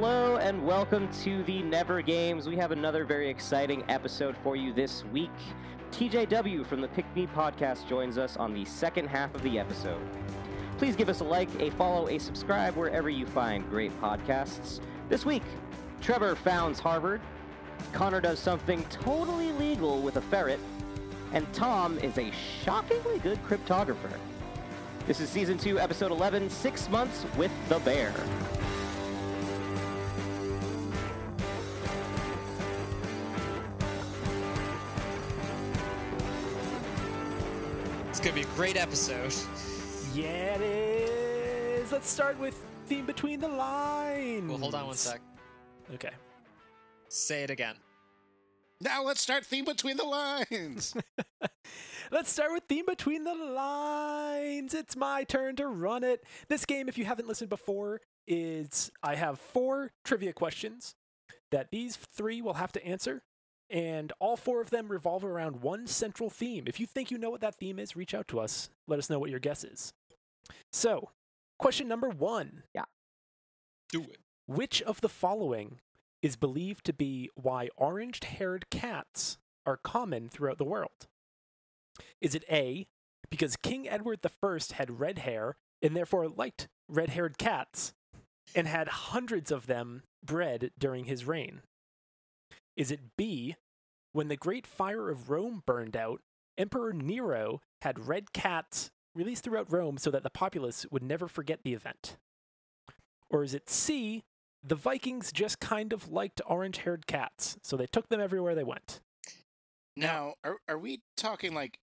Hello and welcome to the Never Games. We have another very exciting episode for you this week. TJW from the Pick Me podcast joins us on the second half of the episode. Please give us a like, a follow, a subscribe wherever you find great podcasts. This week, Trevor founds Harvard, Connor does something totally legal with a ferret, and Tom is a shockingly good cryptographer. This is season 2, episode 11 Six Months with the Bear. Great episode. Yeah, it is. Let's start with theme between the lines. Well, hold on one sec. Okay. Say it again. Now let's start theme between the lines. Let's start with theme between the lines. It's my turn to run it. This game, if you haven't listened before, is I have four trivia questions that these three will have to answer, and all four of them revolve around one central theme. If you think you know what that theme is, reach out to us. Let us know what your guess is. So, question number one Yeah. Do it. Which of the following is believed to be why orange haired cats are common throughout the world? Is it A, because King Edward I had red hair and therefore liked red haired cats and had hundreds of them bred during his reign? Is it B, when the Great Fire of Rome burned out, Emperor Nero had red cats released throughout Rome so that the populace would never forget the event? Or is it C, the Vikings just kind of liked orange haired cats, so they took them everywhere they went? now, are are we talking like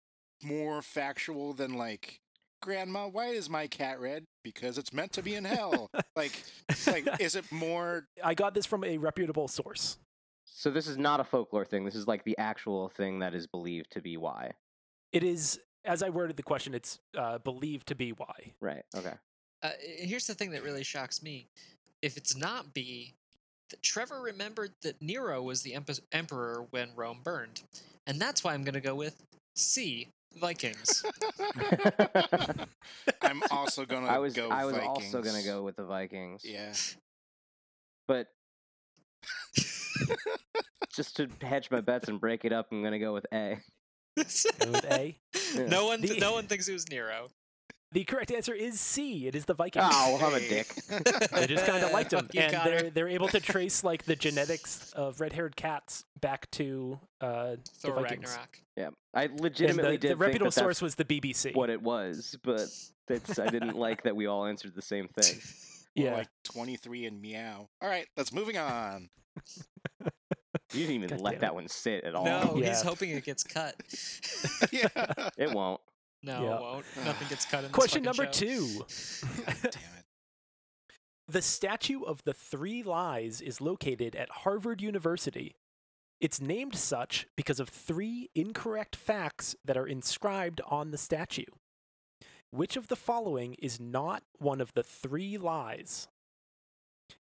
more factual than like Grandma, why is my cat red? Because it's meant to be in hell. like like is it more I got this from a reputable source. So this is not a folklore thing. This is like the actual thing that is believed to be why. It is, as I worded the question, it's uh, believed to be why. Right. Okay. Uh, here's the thing that really shocks me. If it's not B, th- Trevor remembered that Nero was the emp- emperor when Rome burned, and that's why I'm gonna go with C. Vikings. I'm also gonna I was go I was Vikings. also gonna go with the Vikings. Yeah. But just to hedge my bets and break it up, I'm gonna go with A. Go with A. no one, The- no one thinks it was Nero. The correct answer is C. It is the Vikings. Oh, I'm a dick. They just kind of liked them, Fuck you, and Connor. they're they're able to trace like the genetics of red-haired cats back to uh, the Thor Vikings. Ragnarok. Yeah, I And legitimately the, did the reputable think that source that's was the BBC. what it was, but it's I didn't like that we all answered the same thing. More yeah, like 23 and meow. All right, let's moving on. You didn't even God let damn that one sit at all. No, Yeah. he's hoping it gets cut. yeah. It won't. No, Yeah. it won't. Nothing gets cut in Question fucking number show. two. God damn it. The statue of the Three Lies is located at Harvard University. It's named such because of three incorrect facts that are inscribed on the statue. Which of the following is not one of the three lies?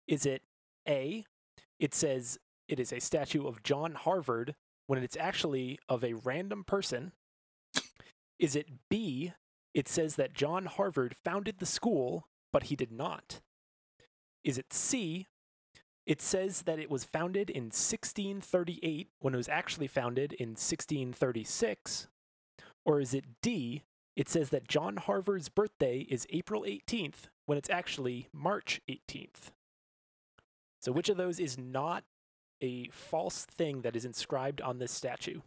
Is it A, it says it is a statue of John Harvard when it's actually of a random person? Is it B, it says that John Harvard founded the school, but he did not? Is it C? It says that it was founded in 1638 when it was actually founded in 1636. Or is it D? It says that John Harvard's birthday is April 18th when it's actually March 18th. So, which of those is not a false thing that is inscribed on this statue?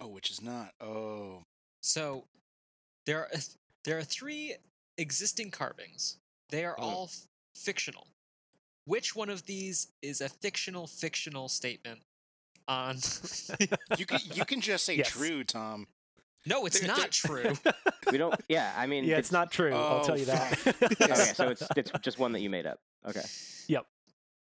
Oh, which is not. Oh. So there are there are three existing carvings. They are Oh. all f- fictional. Which one of these is a fictional fictional statement on You can you can just say Yes. true, Tom. No, it's They're- not true. We don't. Yeah, I mean, yeah, it's not true. I'll tell Oh, you that. Okay, so it's it's just one that you made up. Okay.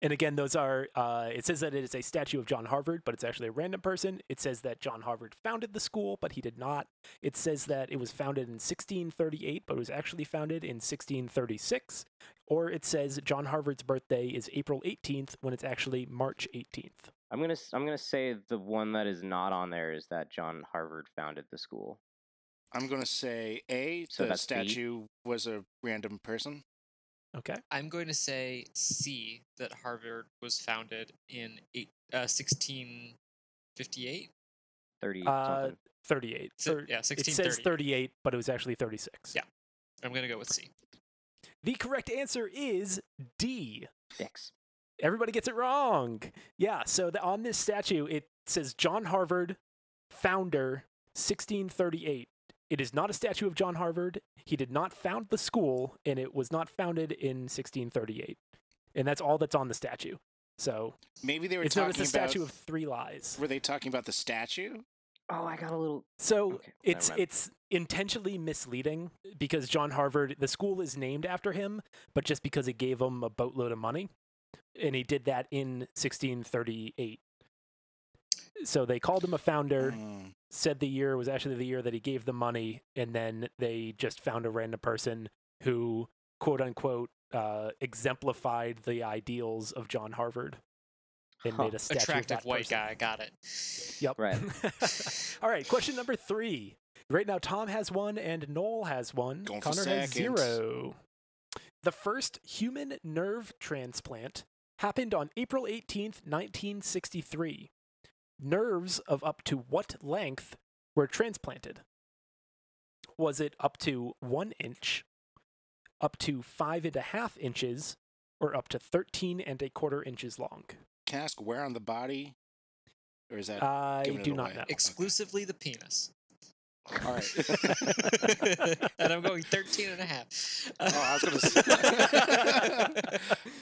And again, those are, uh, it says that it is a statue of John Harvard, but it's actually a random person. It says that John Harvard founded the school, but he did not. It says that it was founded in 1638, but it was actually founded in 1636. Or it says John Harvard's birthday is April 18th when it's actually March 18th. I'm gonna s- I'm gonna say the one that is not on there is that John Harvard founded the school. I'm gonna say A, So the that's B? statue was a random person. Okay. I'm going to say C that Harvard was founded in eight, uh, 1658. 30 Uh, 38. Si- Thir- yeah, it says 38, but it was actually 36. Yeah. I'm going to go with C. The correct answer is D. Dicks. Everybody gets it wrong. Yeah, so the, on this statue, it says John Harvard, founder, 1638. It is not a statue of John Harvard. He did not found the school, and it was not founded in 1638. And that's all that's on the statue. So Maybe they were it's known as talking the about. statue of three lies. Were they talking about the statue? Oh, I got a little. So Okay, it's it's intentionally misleading because John Harvard, the school is named after him, but just because it gave him a boatload of money, and he did that in 1638. So they called him a founder, Hmm. Said the year was actually the year that he gave the money, and then they just found a random person who, quote unquote, uh, exemplified the ideals of John Harvard and Huh. made a statue of Attractive that white person. guy. Got it. Yep. Right. All right. Question number three. Right now, Tom has one and Noel has one. Going Connor has zero. The first human nerve transplant happened on April 18th, 1963. Nerves of up to what length were transplanted? Was it up to one inch, up to five and a half inches, or up to 13 and a quarter inches long? Can I ask where on the body? Or is that I giving it do not away? know. Exclusively the penis. all right? and I'm going 13 and a half. oh, I was gonna say.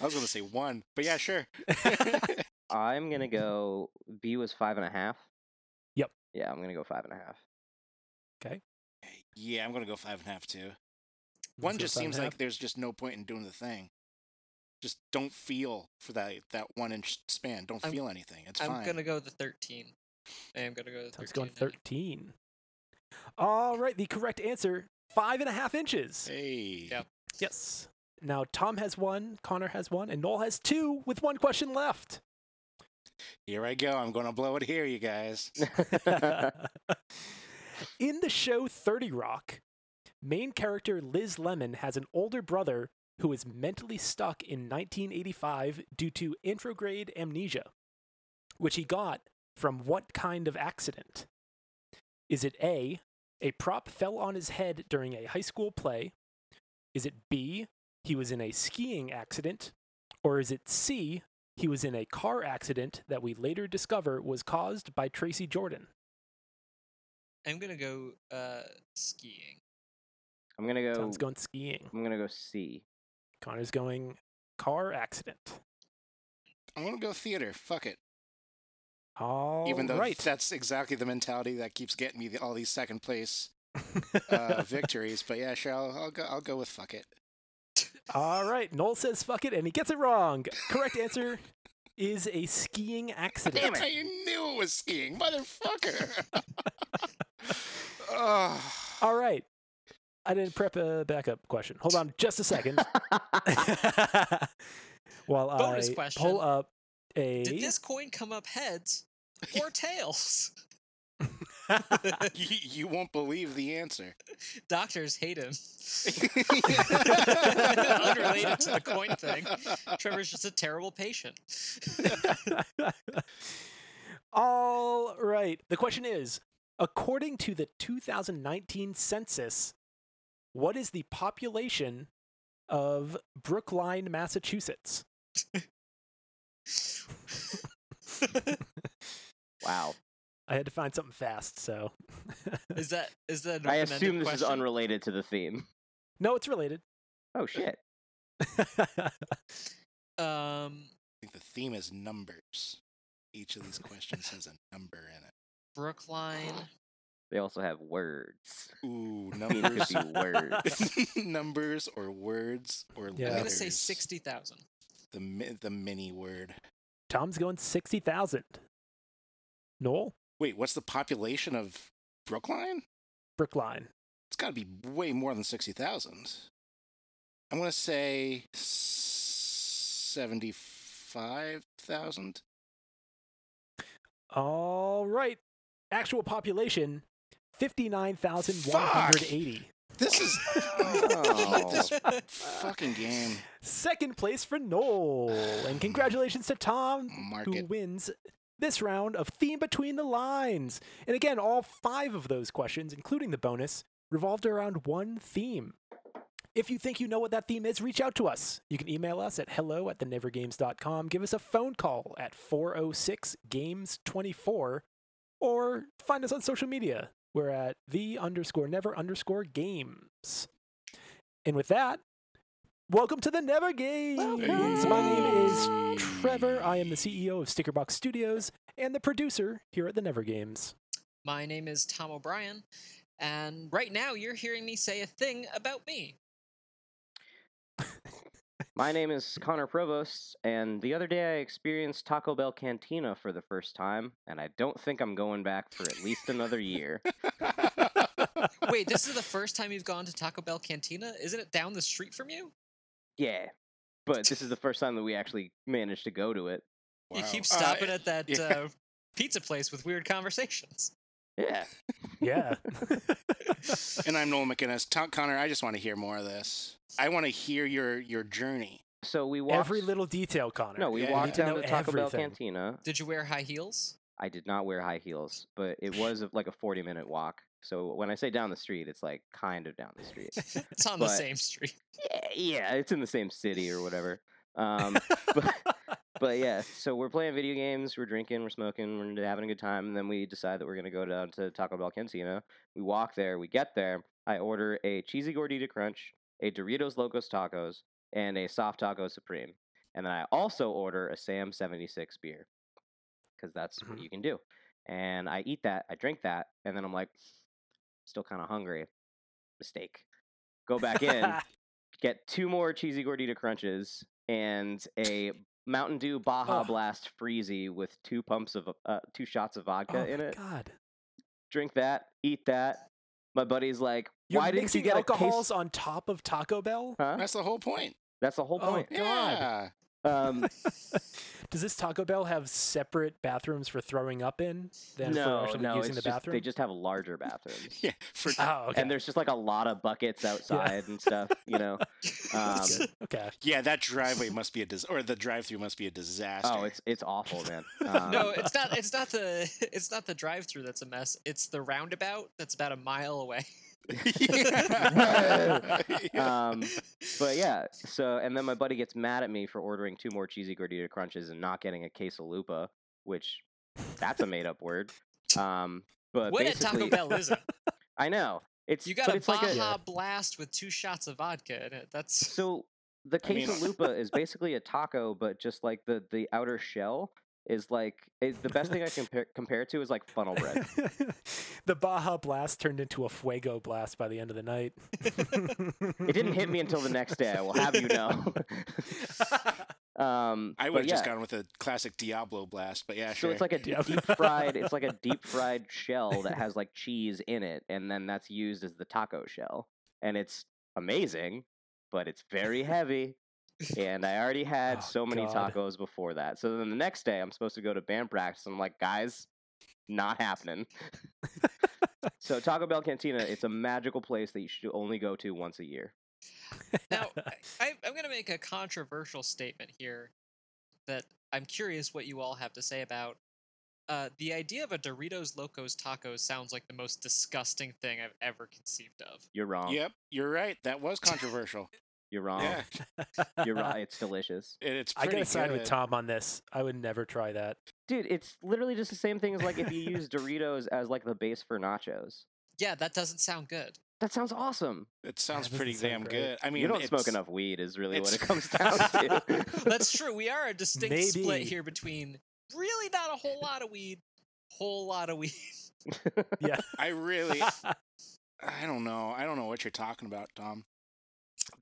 I was gonna say one, but yeah, sure. I'm gonna mm-hmm. go. B was five and a half. Yep. Yeah, I'm gonna go five and a half. Okay. yeah, I'm gonna go five and a half too. One just seems like there's just no point in doing the thing. Just don't feel for that that one inch span. Don't I'm- feel anything. It's I'm fine. going to go the 13. I am going to go the 13. Tom's going and a 13. All right, the correct answer five and a half inches. Hey. Yep. Yes. Now Tom has one, Connor has one, and Noel has two with one question left. Here I go. I'm gonna blow it here, you guys. In the show 30 Rock, main character Liz Lemon has an older brother who is mentally stuck in 1985 due to anterograde amnesia, which he got from what kind of accident? Is it A, a prop fell on his head during a high school play? Is it B, he was in a skiing accident? Or is it C, he was in a car accident that we later discover was caused by Tracy Jordan? I'm going to go uh, skiing. I'm gonna go. Tom's going skiing. I'm gonna go C. Connor's going car accident. I'm gonna go theater. Fuck it. All Even though right. that's exactly the mentality that keeps getting me the, all these second place uh, victories. But yeah, sure. I'll, I'll go. I'll go with fuck it. All right. Noel says fuck it, and he gets it wrong. Correct answer is a skiing accident. Damn it. I knew it was skiing, motherfucker. oh, All right. I didn't prep a backup question. Hold on just a second. While Bonus I question. pull up a. Did this coin come up heads or tails? you, you won't believe the answer. Doctors hate him. Unrelated to the coin thing. Trevor's just a terrible patient. All right. The question is according to the 2019 census, what is the population of Brookline, Massachusetts? wow. I had to find something fast, so. Is that is that? An I assume this is question? unrelated to the theme. no, it's related. Oh shit. Um, I think the theme is numbers. Each of these questions has a number in it. Brookline. They also have words. Ooh, numbers. be words. numbers or words or Yeah. I'm gonna say sixty thousand. The the mini word. Tom's going 60,000. Noel? Wait, what's the population of Brookline? Brookline. It's got to be way more than sixty thousand. I'm gonna say seventy-five thousand. All right. Actual population 59,180. This is Oh. this fucking game. Second place for Noel. And congratulations to Tom, Mark who it. wins this round of Theme Between the Lines. And again, all five of those questions, including the bonus, revolved around one theme. If you think you know what that theme is, reach out to us. You can email us at hello at thenevergames.com, give us a phone call at 406 Games 24, or find us on social media. We're at the underscore never underscore games. And with that, welcome to the Never Games. My name is Trevor. I am the CEO of Stickerbox Studios and the producer here at the Never Games. My name is Tom O'Brien, and right now you're hearing me say a thing about me. My name is Connor Provost, and the other day I experienced Taco Bell Cantina for the first time, and I don't think I'm going back for at least another year. Wait, this is the first time you've gone to Taco Bell Cantina? Isn't it down the street from you? Yeah, but this is the first time that we actually managed to go to it. You Wow. keep Uh, stopping at that yeah. uh, pizza place with weird conversations. Yeah. Yeah. and I'm Noel McInnes. Tom, Connor, I just want to hear more of this. I want to hear your your journey. So we walked. Every little detail, Connor. No, we Yeah, walked need to down know to Taco Bell. Cantina. Did you wear high heels? I did not wear high heels, but it was like a 40 minute walk. So when I say down the street, it's like kind of down the street. it's on the same street. yeah, yeah, it's in the same city or whatever. Um, but, but yeah, so we're playing video games, we're drinking, we're smoking, we're having a good time, and then we decide that we're gonna go down to Taco Bell Cantina. We walk there, we get there. I order a cheesy gordita crunch, a Doritos Locos Tacos, and a soft taco supreme, and then I also order a Sam 76 beer because that's what Mhm. you can do. And I eat that, I drink that, and then I'm like, still kind of hungry. Mistake. Go back in, get two more cheesy gordita crunches and a Mountain Dew Baja Ugh. Blast Freezy with two pumps of uh, two shots of vodka oh in it. God. Drink that, eat that. My buddy's like, You're "Why didn't you mixing get a alcohols case?" on top of Taco Bell? Huh? That's the whole point. That's the whole Oh, point. God. Yeah. Um, Does this Taco Bell have separate bathrooms for throwing up in than no, for actually no, using it's the just, bathroom? they just have larger bathrooms. Yeah. For Oh, okay. And there's just like a lot of buckets outside and stuff, you know. Um, okay. yeah, that driveway must be a dis- or the drive-through must be a disaster. oh, it's it's awful, man. Um, no, it's not. It's not the. It's not the drive-through that's a mess. It's the roundabout that's about a mile away. um, but yeah, so and then my buddy gets mad at me for ordering two more cheesy gordita crunches and not getting a quesalupa, which that's a made up word. Um, but what at Taco basically, Bell is it? I know it's You got but a it's like Baja a Blast with two shots of vodka in it. That's so the I mean- is basically a taco, but just like the the outer shell is like is the best thing I can compare, compare it to is like funnel bread. the Baja Blast turned into a Fuego Blast by the end of the night. It didn't hit me until the next day. I will have you know. um, I would have just gone with a classic Diablo blast, but yeah, So sure. it's like a Yep. deep fried. It's like a deep fried shell that has like cheese in it, and then that's used as the taco shell, and it's amazing, but it's very heavy. And I already had Oh, so many God. tacos before that. So then the next day, I'm supposed to go to band practice. I'm like, guys, not happening. so Taco Bell Cantina, it's a magical place that you should only go to once a year. now. I, I'm going to make a controversial statement here that I'm curious what you all have to say about. Uh, the idea of a Doritos Locos Tacos sounds like the most disgusting thing I've ever conceived of. You're wrong. Yep, you're right. That was controversial. You're wrong. yeah, You're right. It's delicious. it, it's I pretty gotta side with. Tom on this. I would never try that. Dude, it's literally just the same thing as like if you use Doritos as like the base for nachos. Yeah, that doesn't sound good. That sounds awesome. It sounds doesn't pretty damn great. good. I mean, you don't smoke enough weed, is really what it comes down to. That's true. We are a distinct split here between really not a whole lot of weed, whole lot of weed. Yeah. I really, I don't know. I don't know what you're talking about, Tom.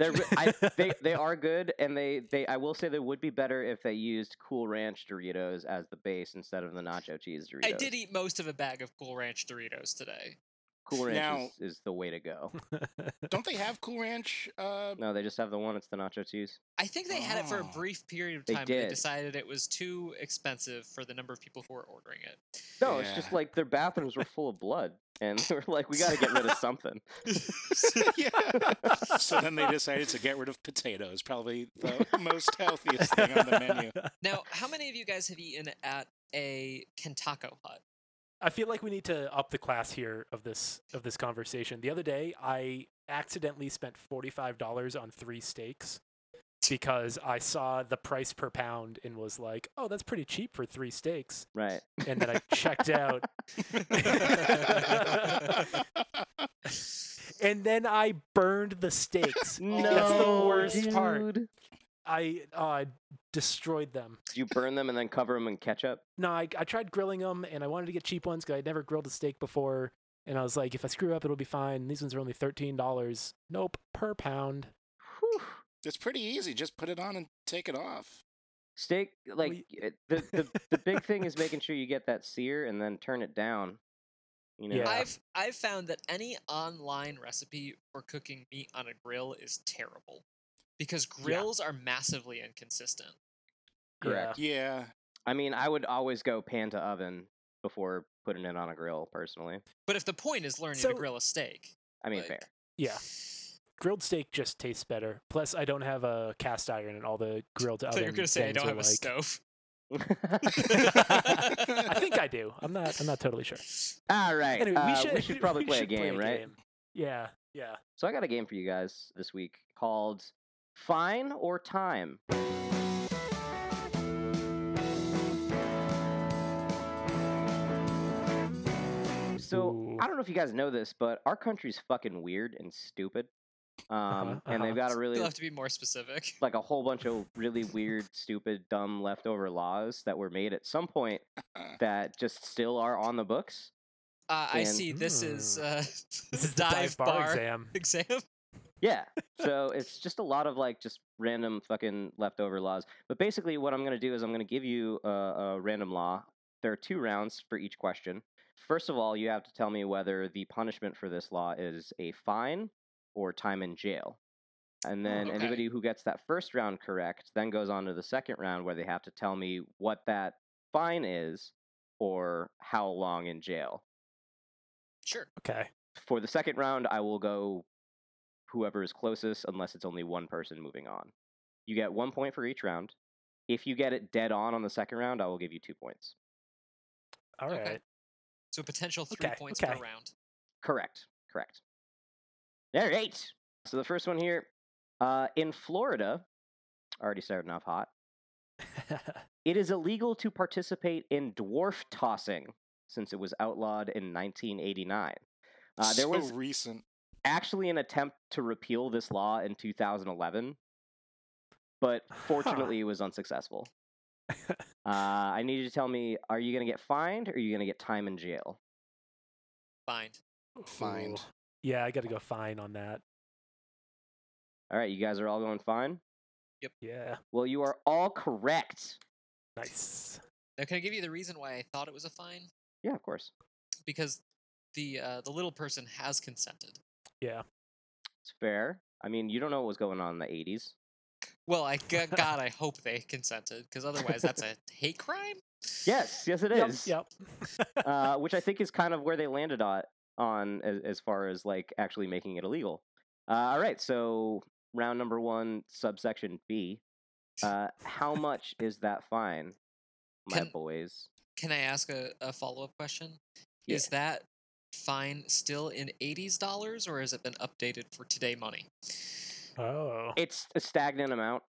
They're I, they they are good, and they they I will say they would be better if they used Cool Ranch Doritos as the base instead of the nacho cheese Doritos. I did eat most of a bag of Cool Ranch Doritos today. Cool Ranch Now- is, is the way to go. Don't they have Cool Ranch? Uh, No, they just have the one. It's the nacho cheese. I think they had it for a Oh. brief period of time, they did. decided it was too expensive for the number of people who were ordering it. No, it's just like their bathrooms were full of blood, and they were like, "We got to get rid of something." yeah. so then they decided to get rid of potatoes, probably the most healthiest thing on the menu. Now, how many of you guys have eaten at a Kentaco Hut? I feel like we need to up the class here of this of this conversation. The other day, I accidentally spent forty five dollars on three steaks because I saw the price per pound and was like, "Oh, that's pretty cheap for three steaks." Right. And then I checked out, and then I burned the steaks. No, That's the worst part. Dude. I uh, destroyed them. Did you burn them and then cover them in ketchup? No, I, I tried grilling them, and I wanted to get cheap ones because I'd never grilled a steak before. And I was like, if I screw up, it'll be fine. These ones are only thirteen dollars. Nope, per pound. Whew. It's pretty easy. Just put it on and take it off. Steak, like y- it- the, the the big thing is making sure you get that sear and then turn it down. You know. Yeah. I've I've found that any online recipe for cooking meat on a grill is terrible because grills are massively inconsistent. Correct. Yeah. I mean, I would always go pan to oven before putting it on a grill. Personally, But if the point is learning So- to grill a steak, I mean, Like- fair. Yeah, grilled steak just tastes better. Plus, I don't have a cast iron, and all the grilled I oven. thought you're gonna say I don't are have a like- stove. I think I do. I'm not. I'm not totally sure. All right. Anyway, uh, we should probably we play a should game, right? game. Yeah, yeah. So I got a game for you guys this week called Fine or Time. So I don't know if you guys know this, but our country's fucking weird and stupid. Um, Uh-huh, and they've uh-huh. got a really You'll have to be more specific. like a whole bunch of really weird, stupid, dumb leftover laws that were made at some point that just still are on the books. Uh, I And- see. This is uh, This is the dive, bar, exam. exam. Yeah. So it's just a lot of like just random fucking leftover laws. But basically, what I'm going to do is I'm going to give you a, a random law. There are two rounds for each question. First of all, you have to tell me whether the punishment for this law is a fine or time in jail. And then okay. anybody who gets that first round correct then goes on to the second round where they have to tell me what that fine is or how long in jail. Sure. Okay. For the second round, I will go whoever is closest, unless it's only one person moving on. You get one point for each round. If you get it dead on on the second round, I will give you two points. All right. Okay. So potential three Okay, points okay. per round. Correct. Correct. All right. So the first one here, uh, in Florida, already starting off hot. It is illegal to participate in dwarf tossing since it was outlawed in 1989. Uh, there so was recent. Actually an attempt to repeal this law in 2011, but fortunately it was unsuccessful. Uh, I need you to tell me: Are you going to get fined, or are you going to get time in jail? Find. Fined. Yeah, I got to go fine on that. All right, you guys are all going fine. Yep. Yeah. Well, you are all correct. Nice. Now, can I give you the reason why I thought it was a fine? Yeah, of course. Because the uh, the little person has consented. Yeah. It's fair. I mean, you don't know what was going on in the 80s. Well, I God, I hope they consented, because otherwise that's a hate crime. Yes, yes, it is. Yep. Yep. uh, which I think is kind of where they landed on, on as, as far as like actually making it illegal. Uh, all right, so round number one, subsection B. Uh, how much is that fine, my Can- boys? Can I ask a, a follow up question? Yeah. Is that fine still in 80s dollars, or has it been updated for today money? oh. It's a stagnant amount.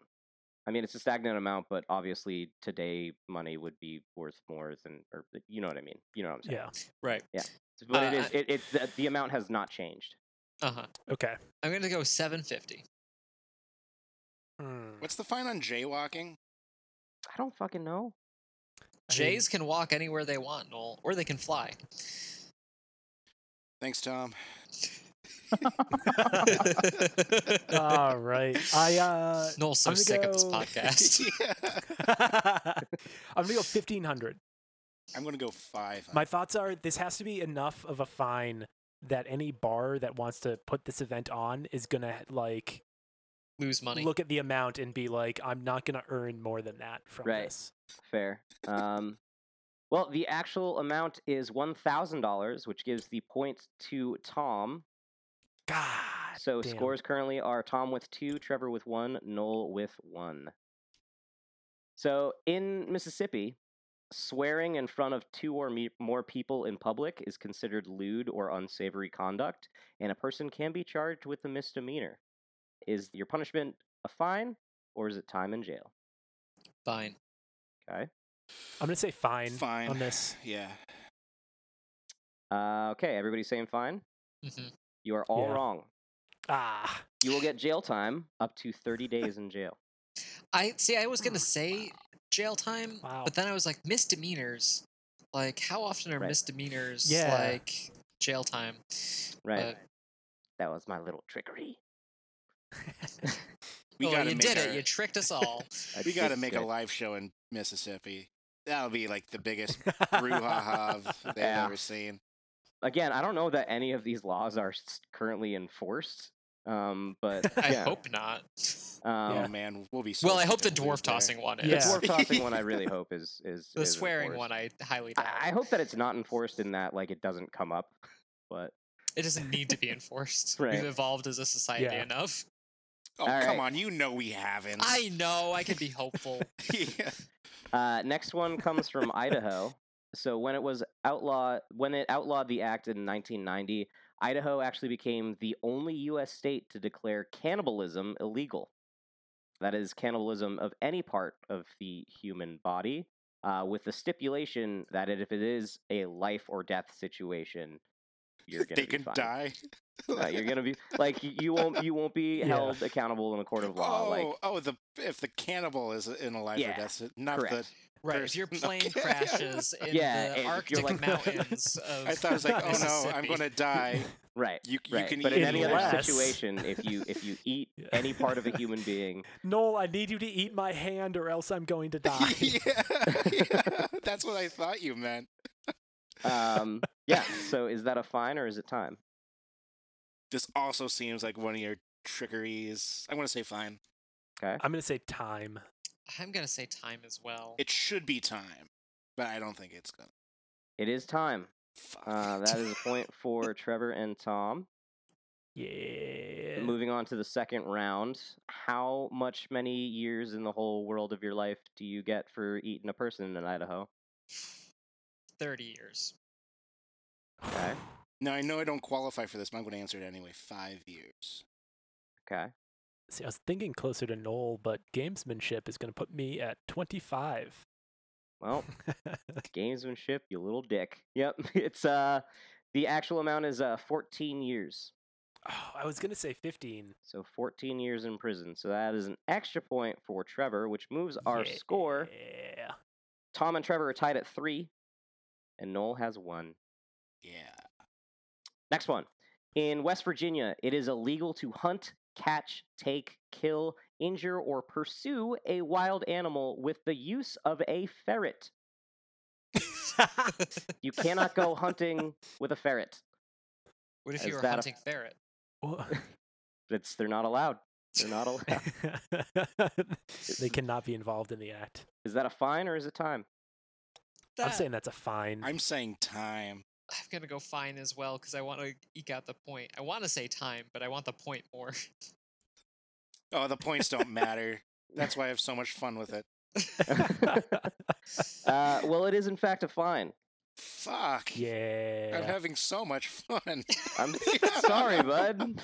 I mean, it's a stagnant amount, but obviously today money would be worth more than, or you know what I mean. You know what I'm saying. Yeah. Right. Yeah. But it Uh, is. I- It, it the, the amount has not changed. Uh huh. Okay. I'm gonna go 750. Hmm. What's the fine on jaywalking? I don't fucking know. I mean- Jays can walk anywhere they want, Noel, or they can fly. Thanks, Tom. All right. I uh Noel's so I'm gonna sick of this podcast. yeah. I'm gonna go fifteen hundred. I'm gonna go five. My thoughts are this has to be enough of a fine that any bar that wants to put this event on is gonna like Lose money. look at the amount and be like, I'm not gonna earn more than that from Right. this. Fair. Um, well, the actual amount is one thousand dollars, which gives the point to Tom. God. So damn. scores currently are Tom with two, Trevor with one, Noel with one. So in Mississippi, swearing in front of two or me- more people in public is considered lewd or unsavory conduct, and a person can be charged with a misdemeanor. Is your punishment a fine, or is it time in jail? Fine. Okay. I'm gonna say fine, Fine. on this. Yeah. Uh, okay, everybody saying fine? hmm You are all Yeah. wrong. Ah. You will get jail time up to 30 days in jail. I see. I was gonna say jail time, Wow. but then I was like misdemeanors. Like, how often are Right. misdemeanors Yeah. like jail time? Right. But- that was my little trickery. We oh, gotta you did a, it. You tricked us all. We got to make a live show in Mississippi. That'll be like the biggest brouhaha they've Yeah. ever seen. Again, I don't know that any of these laws are currently enforced. Um, but I yeah. hope not. Um, oh man, we'll be. So well, I hope the fucking weird dwarf there. tossing one The is. Yeah. dwarf tossing one, I really hope is is The is swearing enforced. one, I highly doubt. I, I hope that it's not enforced in that like it doesn't come up. But It doesn't need to be enforced. Right. We've evolved as a society Yeah. enough. Oh All come right. on, you know we haven't. I know. I can be hopeful. yeah. Uh, next one comes from Idaho. So when it was outlawed, when it outlawed the act in 1990, Idaho actually became the only U.S. state to declare cannibalism illegal. That is cannibalism of any part of the human body, uh, with the stipulation that if it is a life or death situation, you're gonna they can fine. die. Uh, you're gonna be like you won't you won't be Yeah. held accountable in a court of law. oh, like oh, the if the cannibal is in a life Yeah, or death, si- not correct. Right. If your plane okay. crashes in Yeah, the Arctic like- mountains of. I thought it was like, oh no, I'm going to die. right. You you Right, can but eat in any other situation, if you if you eat Yeah. any part of a human being, Noel, I need you to eat my hand or else I'm going to die. yeah, yeah, that's what I thought you meant. um, yeah. So is that a fine or is it time? This also seems like one of your trickeries. I'm going to say fine. Okay. I'm gonna say time. I'm gonna say time as well. It should be time, but I don't think it's gonna. It is time. Fuck Uh, that is a point for Trevor and Tom. Yeah. Moving on to the second round. How much many years in the whole world of your life do you get for eating a person in Idaho? Thirty years. Okay. Now I know I don't qualify for this, but I'm going to answer it anyway. Five years. Okay. See, I was thinking closer to Noel, but gamesmanship is gonna put me at 25. Well, gamesmanship, you little dick. Yep. It's uh, the actual amount is uh 14 years. oh, I was gonna say 15. So 14 years in prison. So that is an extra point for Trevor, which moves our score. Yeah. Tom and Trevor are tied at three, and Noel has one. Yeah. Next one. In West Virginia, it is illegal to hunt, catch, take, kill, injure, or pursue a wild animal with the use of a ferret. You cannot go hunting with a ferret. What if Is you were that a- hunting ferret? It's they're not allowed. They're not allowed. they cannot be involved in the act. is that a fine or is it time? I'm saying that's a fine. I'm saying time. I'm gonna go fine as well because I want to eke out the point. I want to say time, but I want the point more. Oh, the points don't matter. That's why I have so much fun with it. Uh, well, it is in fact a fine. Fuck. Yeah. I'm having so much fun. I'm sorry, bud.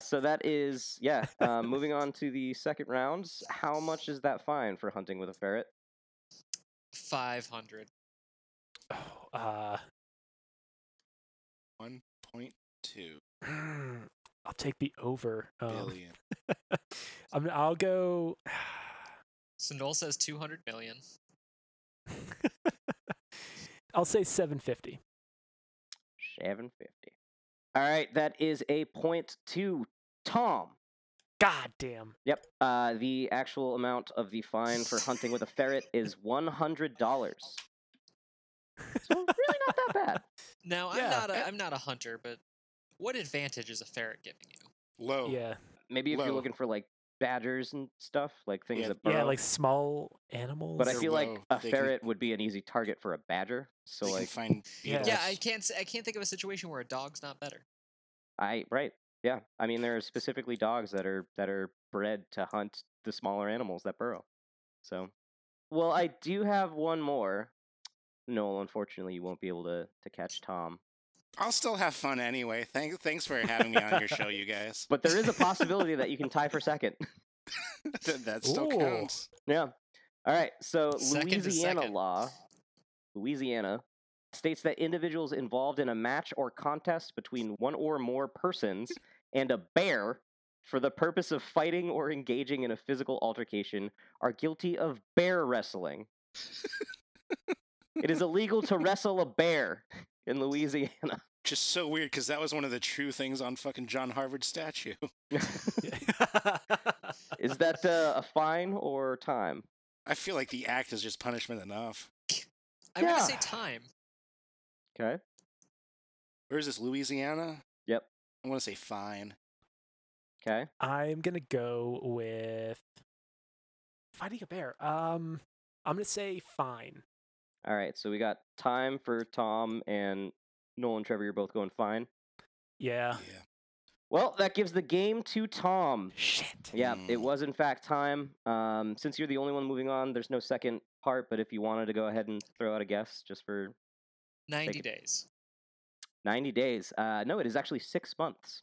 So that is yeah. Uh, moving on to the second round. How much is that fine for hunting with a ferret? Five hundred. Oh, uh, 1.2 I'll take the over. Um, billion. I'm, I'll go. So Noel says two hundred million. I'll say 750. Seven fifty. All right, that is a point to Tom. God damn. Yep. Uh, the actual amount of the fine for hunting with a ferret is one hundred dollars. So really not that bad. Now I'm Yeah. not a eh I'm not a hunter, but what advantage is a ferret giving you? Low. Yeah. Maybe if Low. you're looking for like badgers and stuff, like things Yeah, that burrow. Yeah, like small animals. but I They're feel like a They can- ferret would be an easy target for a badger. So They like find Yeah. Yeah, I can't I can't think of a situation where a dog's not better. I right. Yeah. I mean there are specifically dogs that are that are bred to hunt the smaller animals that burrow. So well, I do have one more. No, unfortunately you won't be able to to catch Tom. I'll still have fun anyway. Thanks, thanks for having me on your show, you guys. But there is a possibility that you can tie for second. That still Ooh. counts. Yeah. All right. So Second Louisiana law, Louisiana states that individuals involved in a match or contest between one or more persons and a bear for the purpose of fighting or engaging in a physical altercation are guilty of bear wrestling. it is illegal to wrestle a bear in Louisiana. Just so weird because that was one of the true things on fucking John Harvard's statue. is that uh, a fine or time? I feel like the act is just punishment enough. I'm gonna say time. Okay. Where is this? Louisiana? Yep. I want to say fine. Okay. I'm gonna go with fighting a bear. Um, I'm gonna say fine. All right, so we got time for Tom and Noel and Trevor. You're both going fine. Yeah. Yeah. Well, that gives the game to Tom. Shit. Yeah, it Mm. was in fact time. Um, since you're the only one moving on, there's no second part. But if you wanted to go ahead and throw out a guess, just for Ninety days. 90 days. Uh, no, it is actually six months.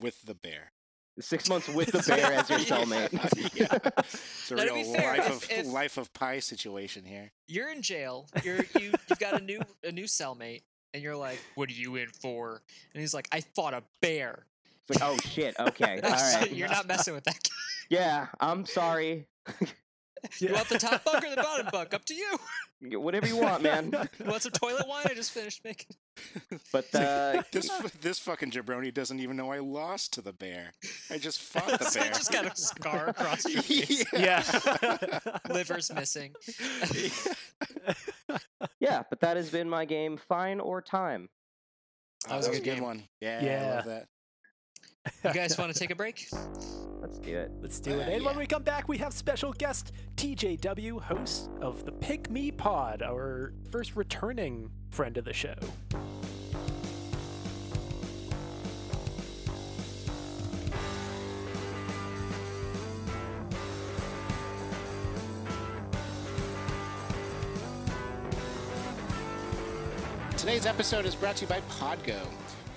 With the bear. Six months with the bear as your cellmate. yeah. It's a Now, real fair, life if- of if- life of Pi situation here. You're in jail. You're you you've got a new a new cellmate, and you're like, "What are you in for?" And he's like, "I fought a bear." It's like, oh shit. Okay. All right. you're not messing with that. guy. Yeah, I'm sorry. You want the top bunk or the bottom bunk? Up to you. Whatever you want, man. You want some toilet wine? I just finished making. But uh, This this fucking jabroni doesn't even know I lost to the bear. I just fought the bear. I just got a scar across your face. Yeah. Liver's missing. yeah, but that has been my game. Fine or time. That was a good good one. Yeah, I love that. You guys want to take a break? Let's do it. Let's do it. Uh, and when we come back, we have special guest TJW, host of the Pick Me Pod, our first returning friend of the show. Today's episode is brought to you by Podgo.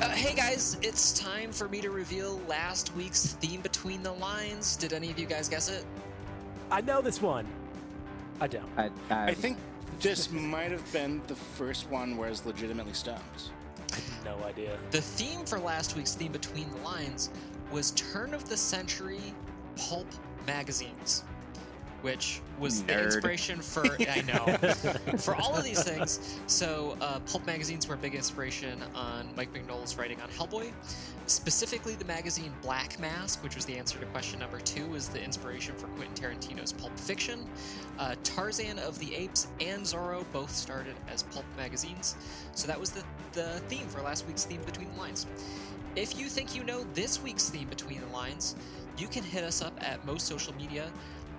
Uh, hey guys, it's time for me to reveal last week's theme between the lines. Did any of you guys guess it? I know this one. I don't. I, I, I think this might have been the first one where I was legitimately stumped. I have no idea. The theme for last week's theme between the lines was turn of the century pulp magazines, which was the inspiration for I know for all of these things. So uh, pulp magazines were a big inspiration on Mike Mignola's writing on Hellboy. Specifically, the magazine Black Mask, which was the answer to question number two, was the inspiration for Quentin Tarantino's Pulp Fiction. Uh, Tarzan of the Apes and Zorro both started as pulp magazines. So that was the, the theme for last week's theme between the lines. If you think you know this week's theme between the lines, you can hit us up at most social media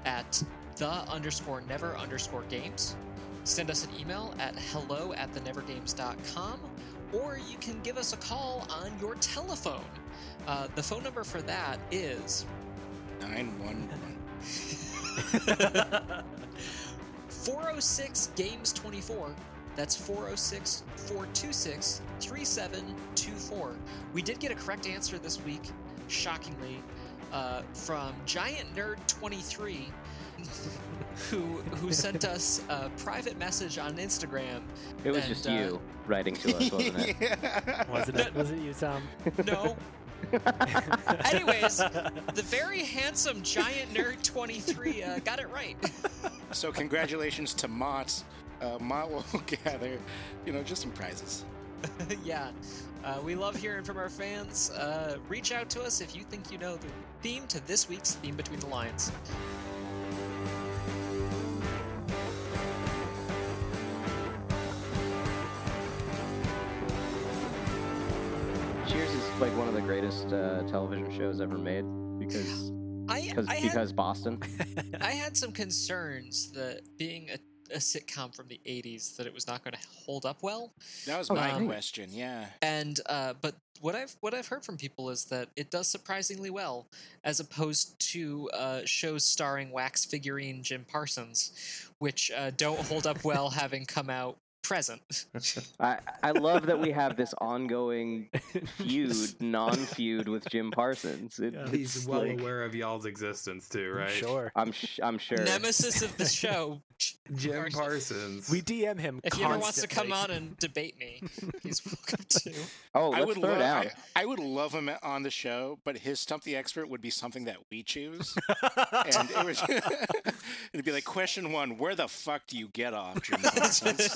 at the underscore never underscore games. Send us an email at hello at thenevergames.com or you can give us a call on your telephone. Uh, the phone number for that is 911. 406 Games 24. That's 406 426 3724. We did get a correct answer this week, shockingly, uh, from Giant Nerd 23. who who sent us a private message on Instagram. It was And, just uh, you writing to us, wasn't it? Yeah. Wasn't it? Was it you, Tom? No. Anyways, the very handsome giant nerd 23 uh, got it right. So congratulations to Mott. Uh, Mott will gather, you know, just some prizes. yeah. Uh, we love hearing from our fans. Uh, reach out to us if you think you know the theme to this week's Theme Between the Lines. Cheers is like one of the greatest uh, television shows ever made because I, because I, had, because Boston. I had some concerns that being a, a sitcom from the 80s that it was not going to hold up well. That was Oh, my right. question. Yeah. and uh, but what I've what I've heard from people is that it does surprisingly well, as opposed to uh, shows starring wax figurine Jim Parsons, which uh, don't hold up well, having come out present. I I love that we have this ongoing feud, non-feud with Jim Parsons. It, Yeah. He's it's well like- aware of y'all's existence too, right? Sure. I'm sh- I'm sure. Nemesis of the show. Jim Parsons. Parsons. We DM him. If he ever wants to come on and debate me, he's welcome to. Oh, I let's would throw love down. I, I would love him on the show, but his stump the expert would be something that we choose, and it would it'd be like question one: Where the fuck do you get off, Jim Parsons?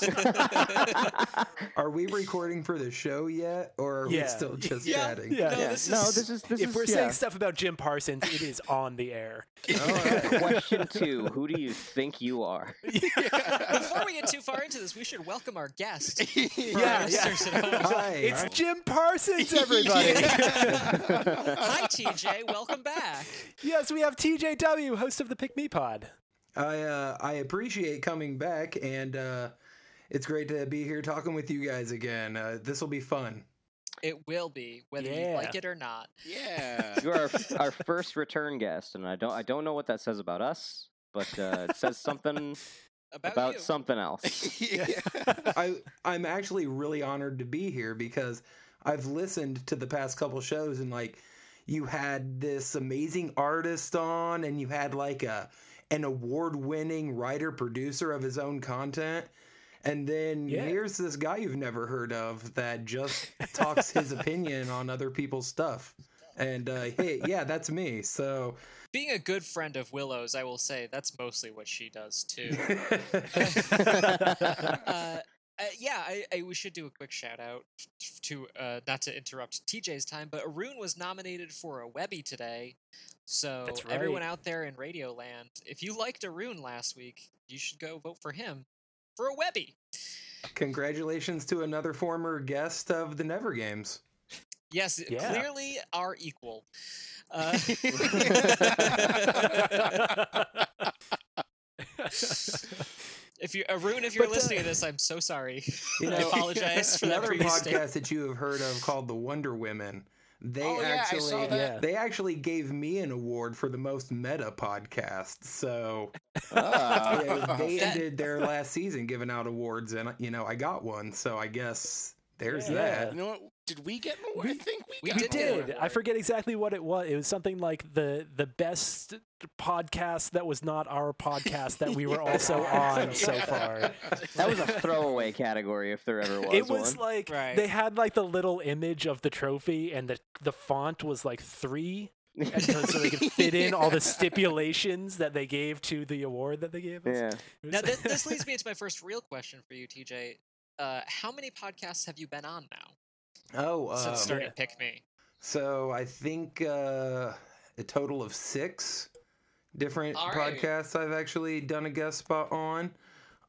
Are we recording for the show yet, or are Yeah. we still just Yeah. chatting? Yeah. No, yeah. this no, is- this is this if is we're yeah. saying stuff about Jim Parsons, it is on the air. All right. Question two: Who do you think you are? Before we get too far into this, we should welcome our guest. Yeah, yeah. listeners at. Hi. It's Jim Parsons, everybody. Hi, TJ. Welcome back. yes, we have TJW, host of the Pick Me Pod. I uh, I appreciate coming back, and uh, it's great to be here talking with you guys again. Uh, this will be fun. It will be, whether you like it or not. yeah. You're our, our first return guest, and I don't I don't know what that says about us, but uh, it says something About, about something else. yeah. I I'm actually really honored to be here because I've listened to the past couple shows and like you had this amazing artist on and you had like a an award-winning writer producer of his own content and then Yeah. here's this guy you've never heard of that just talks his opinion on other people's stuff and uh, hey yeah that's me so Being a good friend of Willow's, I will say that's mostly what she does too. uh, uh, yeah, I, I, we should do a quick shout out to uh, not to interrupt TJ's time, but Arun was nominated for a Webby today. So That's everyone out there in Radioland, if you liked Arun last week, you should go vote for him for a Webby. congratulations to another former guest of the never games Yes, Yeah. clearly are equal. Uh, if you Arun, if you're But, uh, listening to this, I'm so sorry. You know, I apologize for that Another previous podcast statement. that you have heard of called the Wonder Women. They Oh, yeah, I actually saw that. Yeah. they actually gave me an award for the most meta podcast. So Ah. yeah, they That- ended their last season giving out awards, and you know I got one. So I guess there's Yeah. that. You know what? Did we get more? We, I think we, we got did an get award. did. I forget exactly what it was. It was something like the the best podcast that was not our podcast that we were also on so far. That was a throwaway category if there ever was it was one. like Right. they had like the little image of the trophy and the the font was like three and so, so they could fit in all the stipulations that they gave to the award that they gave us. yeah. Now, this, this leads me into my first real question for you, TJ. Uh, how many podcasts have you been on now Oh, since starting starting Pick Me? so I think uh, a total of six different All right. podcasts I've actually done a guest spot on.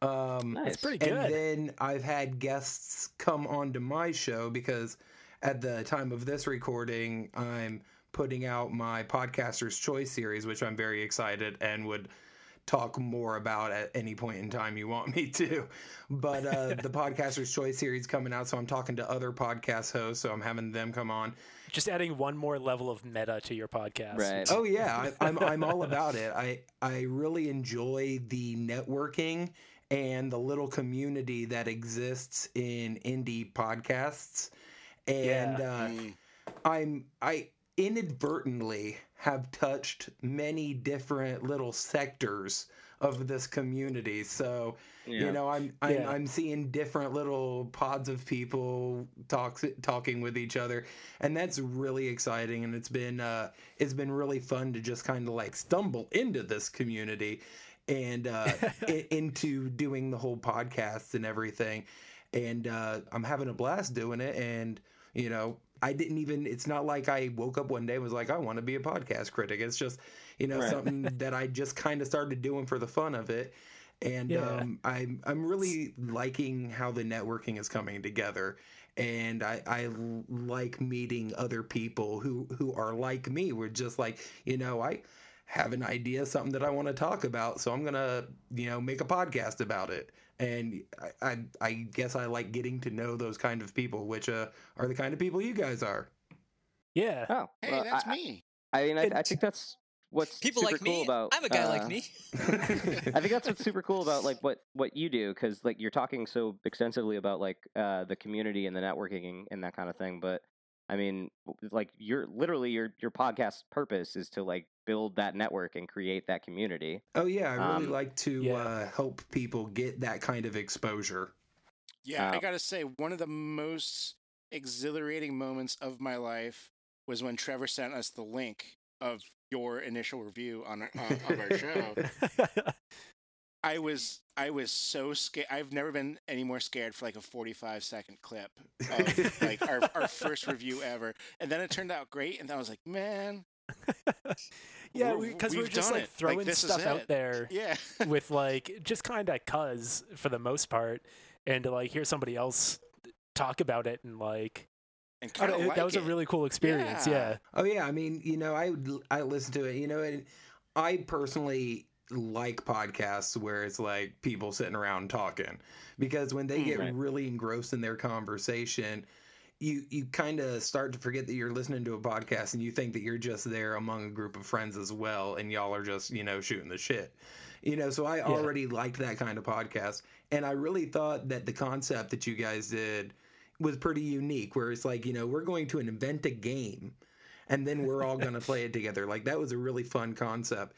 Um, Nice. It's pretty good. And then I've had guests come onto my show because at the time of this recording, I'm putting out my Podcaster's Choice series, which I'm very excited and would talk more about at any point in time you want me to. But uh, the Podcaster's Choice series coming out, so I'm talking to other podcast hosts, so I'm having them come on. Just adding one more level of meta to your podcast. Right. Oh yeah, I, I'm I'm all about it. I I really enjoy the networking and the little community that exists in indie podcasts, and Yeah. uh, Mm. I'm I inadvertently have touched many different little sectors of this community. So, you know, I'm I'm, Yeah. I'm seeing different little pods of people talks talking with each other, and that's really exciting. And it's been uh, it's been really fun to just kind of like stumble into this community and uh, into doing the whole podcast and everything. And uh, I'm having a blast doing it. And you know, I didn't even. It's not like I woke up one day and was like, I want to be a podcast critic. It's just you know Right. something that I just kind of started doing for the fun of it. And Yeah. um, I'm I'm really liking how the networking is coming together, and I, I like meeting other people who who are like me. We're just like you know I have an idea, something that I want to talk about, so I'm gonna you know make a podcast about it. And I, I I guess I like getting to know those kind of people, which uh, are the kind of people you guys are. Yeah. Oh, Hey, well, that's I, me. I mean, I, I think that's what's People super like cool me. about. I'm a guy uh, like me. I think that's what's super cool about like what what you do because like you're talking so extensively about like uh, the community and the networking and that kind of thing. But I mean, like you're literally your your podcast purpose is to like build that network and create that community. Oh yeah, I really Um, like to yeah. uh, help people get that kind of exposure. Yeah, I Uh, gotta say, one of the most exhilarating moments of my life was when Trevor sent us the link of your initial review on, our- on of our show. I was I was so scared. I've never been any more scared for like a 45 second clip of like our, our first review ever. And then it turned out great, and I was like, man, yeah, because we, are we've just like it. Throwing this is stuff out there yeah. with like just kind of cuz for the most part, and to like hear somebody else talk about it and like And I kind of like that was it. a really cool experience. Yeah. Yeah. Oh yeah, I mean, you know, I I listened to it, you know, and I personally like podcasts where it's like people sitting around talking because when they Mm, get right. really engrossed in their conversation, you you kind of start to forget that you're listening to a podcast and you think that you're just there among a group of friends as well and y'all are just, you know, shooting the shit. You know, so I already liked that kind of podcast and I really thought that the concept that you guys did was pretty unique where it's like, you know, we're going to invent a game and then we're all going to play it together. Like that was a really fun concept.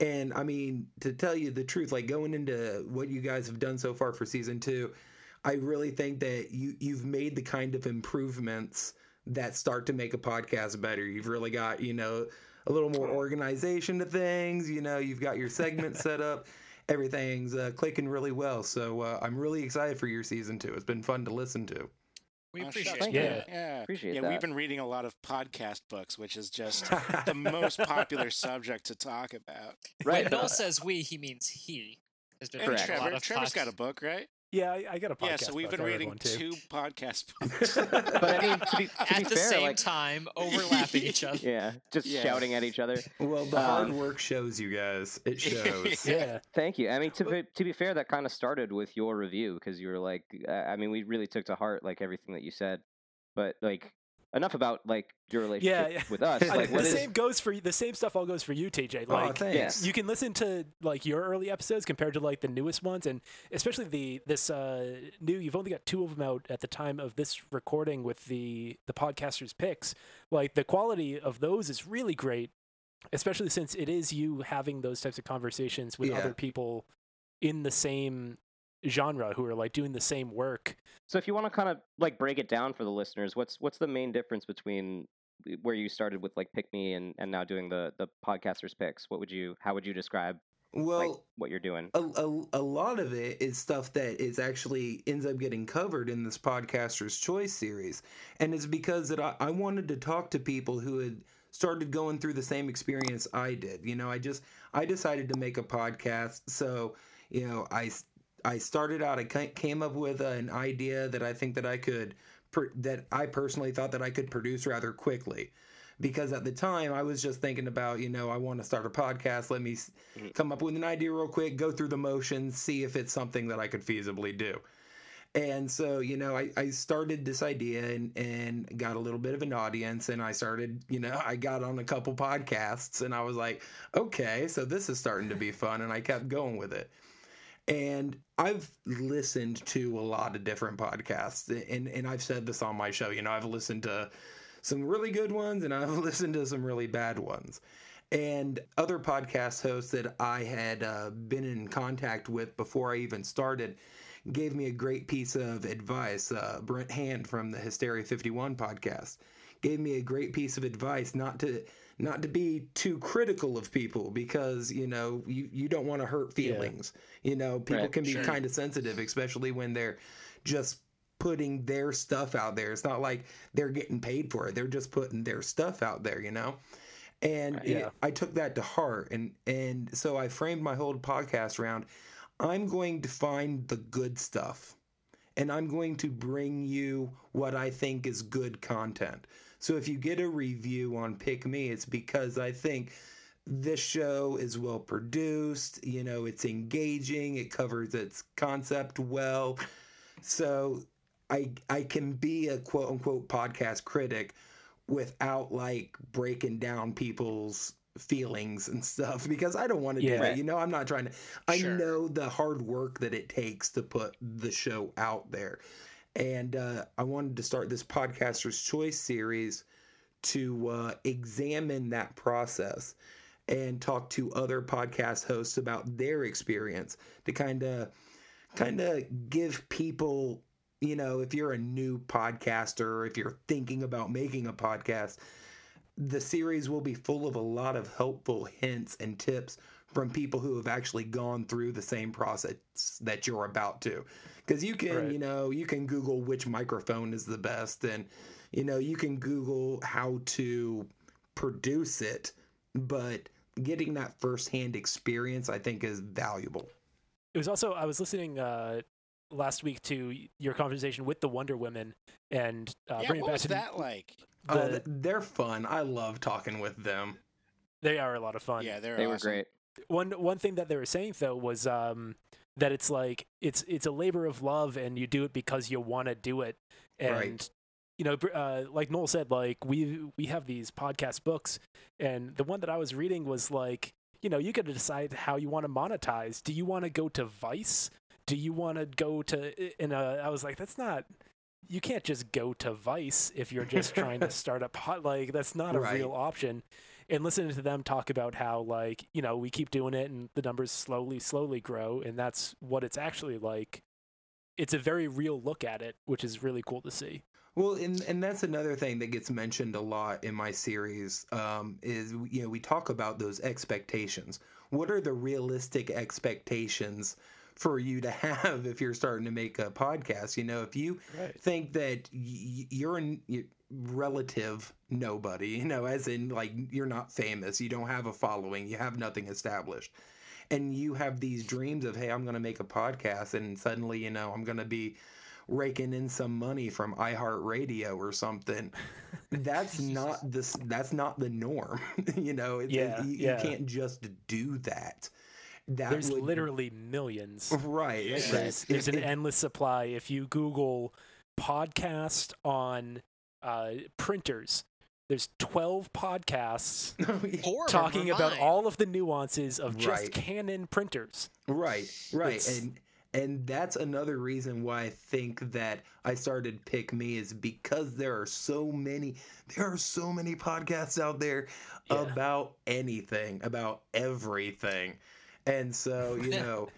And I mean, to tell you the truth, like going into what you guys have done so far for season two, I really think that you you've made the kind of improvements that start to make a podcast better. You've really got you know a little more organization to things. You know, you've got your segment set up. Everything's uh, clicking really well. So uh, I'm really excited for your season two. It's been fun to listen to. We Oh, appreciate it. Yeah. Yeah. Appreciate yeah, that. we've been reading a lot of podcast books, which is just the most popular subject to talk about. Right. When but, Noel uh, says we, he means he. Has been And reading a lot Trevor, of Trevor's podcasts. got a book, right? Yeah, I, I got a podcast. yeah, so we've been reading two podcast books. but I mean, to be, to at be the fair, same like, time, overlapping each other. yeah, just Yeah. shouting at each other. well, the hard Um, work shows you guys. It shows. Yeah. Thank you. I mean, to be, to be fair, that kind of started with your review because you were like, uh, I mean, we really took to heart like everything that you said. But like, enough about like your relationship yeah. with us. I- Like, the what is? same goes for the same stuff all goes for you, TJ. oh, Like thanks. you can listen to like your early episodes compared to like the newest ones and especially the this uh new you've only got two of them out at the time of this recording with the the podcasters picks like the quality of those is really great especially since it is you having those types of conversations with Yeah. other people in the same genre who are like doing the same work So, if you want to kind of like break it down for the listeners, what's what's the main difference between eh, where you started with like Pick Me and and now doing the the podcasters picks? What would you? How would you describe well, like what you're doing? a, a, a lot of it is stuff that is actually ends up getting covered in this podcaster's choice series and it's because that I, I wanted to talk to people who had started going through the same experience i did you know i just i decided to make a podcast so you know i s- i started out i came up with an idea that i think that i could that i personally thought that i could produce rather quickly because at the time I was just thinking about, you know, I want to start a podcast. Let me Mhm. come up with an idea real quick, go through the motions, see if it's something that I could feasibly do. And so, you know, I, I started this idea and, and got a little bit of an audience. And I started, you know, I got on a couple podcasts and I was like, okay, so this is starting to be fun. And I kept going with it. And I've listened to a lot of different podcasts. And, and I've said this on my show, you know, I've listened to some really good ones and I've listened to some really bad ones. And other podcast hosts that I had uh, been in contact with before I even started gave me a great piece of advice. Uh, Brent Hand from the Hysteria 51 podcast gave me a great piece of advice not to not to be too critical of people because you know you, you don't want to hurt feelings. Yeah. you know people right, can be sure. kind of sensitive especially when they're just putting their stuff out there. It's not like they're getting paid for it. They're just putting their stuff out there you know? And Yeah. it, i took that to heart and and so i framed my whole podcast around i'm going to find the good stuff and i'm going to bring you what i think is good content so if you get a review on Pick Me, it's because I think this show is well produced, you know, it's engaging, it covers its concept well. So I I can be a quote unquote podcast critic without like breaking down people's feelings and stuff because I don't want to do Yeah. that. You know, I'm not trying to I Sure. know the hard work that it takes to put the show out there. And uh, I wanted to start this Podcaster's Choice series to uh, examine that process and talk to other podcast hosts about their experience to kind of kind of give people you know if you're a new podcaster or if you're thinking about making a podcast the series will be full of a lot of helpful hints and tips from people who have actually gone through the same process that you're about to because you can Right. you know you can google which microphone is the best and you know you can google how to produce it but getting that firsthand experience i think is valuable It was also I was listening uh, last week to your conversation with the Wonder Women and uh, yeah, bring it what back was to that like? oh, the- th- they're fun i love talking with them they are a lot of fun. Yeah, they're They were great. One one thing that they were saying though was um, that it's like it's it's a labor of love and you do it because you want to do it and Right. you know uh, like Noel said like we we have these podcast books and the one that I was reading was like you know you got to decide how you want to monetize do you want to go to Vice do you want to go to and uh, I was like that's not you can't just go to Vice if you're just trying to start a pod like that's not a Right. real option and listening to them talk about how like you know we keep doing it and the numbers slowly slowly grow and that's what it's actually like it's a very real look at it which is really cool to see Well, and and that's another thing that gets mentioned a lot in my series um, is you know we talk about those expectations. What are the realistic expectations for you to have if you're starting to make a podcast? You know, if you right think that y- you're y- relative nobody, you know, as in like you're not famous, you don't have a following, you have nothing established. And you have these dreams of, hey, I'm going to make a podcast, and suddenly, you know, I'm going to be raking in some money from iHeartRadio or something. That's not this. That's not the norm. you know, it's, Yeah, you, yeah. you can't just do that. That there's would, literally millions right. There's, it- an it- endless supply if you google podcast on uh, printers there's 12 podcasts Four of them talking about mine. all of the nuances of just Right. canon printers Right, right, It's- and and that's another reason why I think that I started Pick Me is because there are so many, there are so many podcasts out there Yeah. about anything, about everything, and so you know.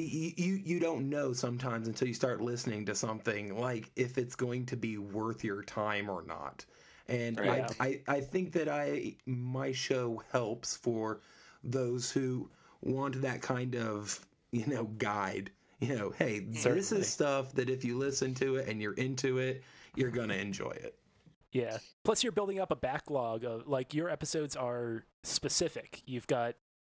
You, you don't know sometimes until you start listening to something like if it's going to be worth your time or not and Right. I, I I think that I my show helps for those who want that kind of you know guide you know hey this is stuff that if you listen to it and you're into it you're gonna enjoy it Yeah. Plus, you're building up a backlog of like your episodes are specific. You've got,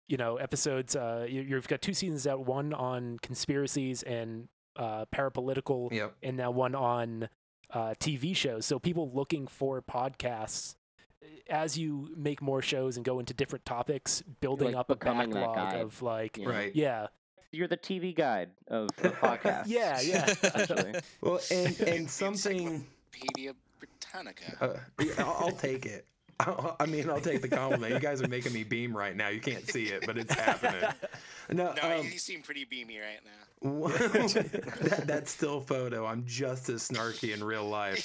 you know, episodes. Uh, you, you've got two seasons out. One on conspiracies and uh, parapolitical, yep and now one on uh, TV shows. So people looking for podcasts. As you make more shows and go into different topics, building like up a becoming that backlog guide, of like, you know? right yeah, You're the TV guide of, of podcasts. yeah, yeah. Essentially. well and and something Encyclopedia Britannica. uh, I'll, I'll take it I mean, I'll take the compliment. You guys are making me beam right now. You can't see it, but it's happening. No, No, um, you seem pretty beamy right now. that, that still photo. I'm just as snarky in real life.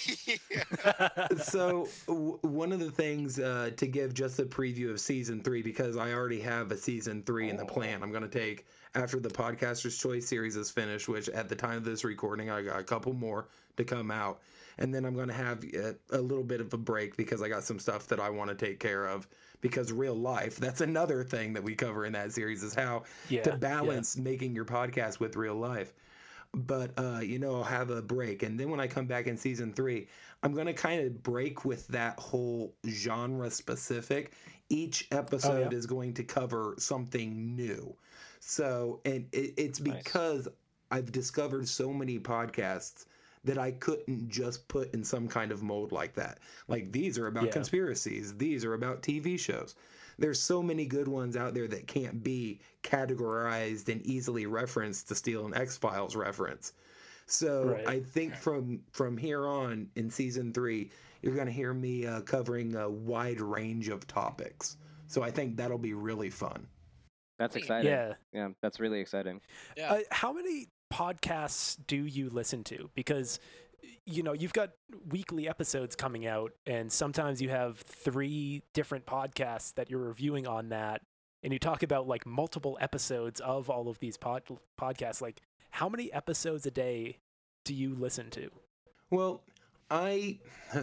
so w- one of the things uh, to give just a preview of season three because I already have a season three in the plan. I'm going to take after the Podcaster's Choice series is finished, which at the time of this recording I got a couple more to come out, and then I'm going to have a, a little bit of a break because I got some stuff that I want to take care of. Because real life, that's another thing that we cover in that series is how Yeah, to yeah. balance making your podcast with real life but uh, you know, I'll have a break, and then when I come back in season three, I'm gonna kind of break with that whole genre specific. Each episode is going to cover something new, so and it, it's Nice. because I've discovered so many podcasts that I couldn't just put in some kind of mold like that. Like these are about Yeah. conspiracies, these are about TV shows. There's so many good ones out there that can't be categorized and easily referenced to steal an X Files reference. So Right. I think from from here on in season three, you're going to hear me uh, covering a wide range of topics. So I think that'll be really fun. That's exciting. yeah. Yeah, that's really exciting. Yeah. Uh, how many podcasts do you listen to? Because you know you've got weekly episodes coming out, and sometimes you have three different podcasts that you're reviewing on that, and you talk about like multiple episodes of all of these pod- podcasts. Like, how many episodes a day do you listen to? Well, I.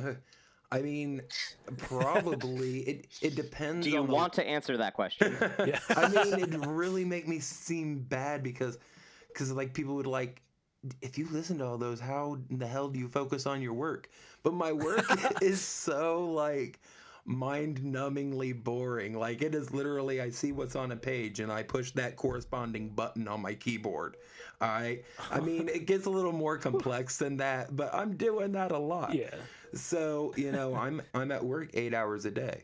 I mean, probably it. It depends. Do you on the- want to answer that question? Yeah. I mean, it'd really make me seem bad because, because like people would like, if you listen to all those, how in the hell do you focus on your work? But my work is so like mind-numbingly boring. Like it is literally, I see what's on a page and I push that corresponding button on my keyboard. I, I mean, it gets a little more complex than that, but I'm doing that a lot. yeah. So you know, I'm I'm at work eight hours a day.